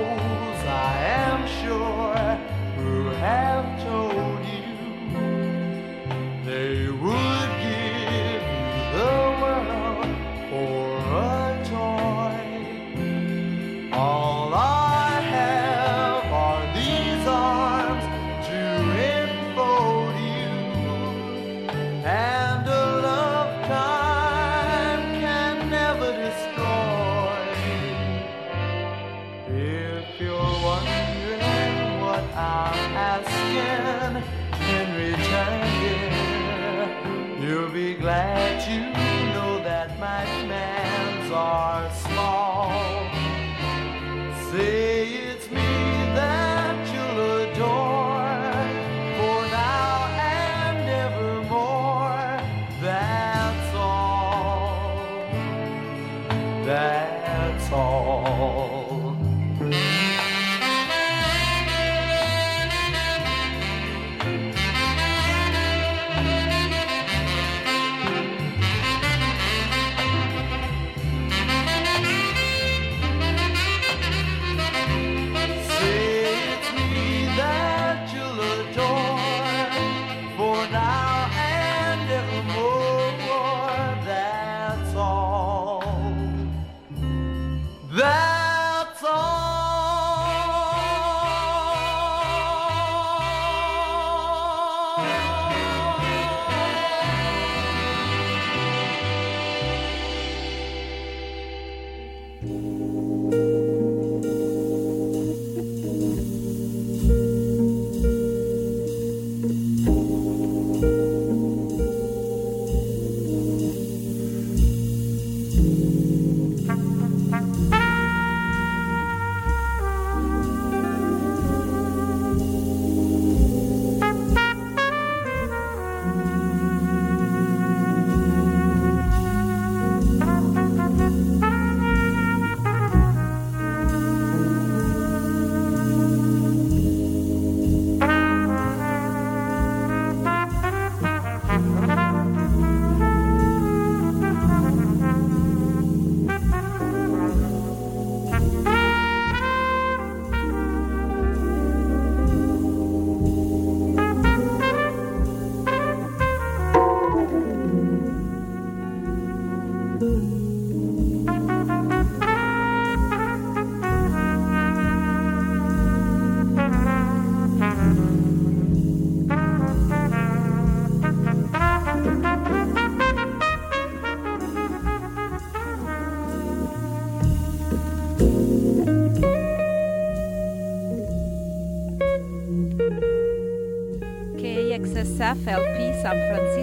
KXSF LP San Francisco.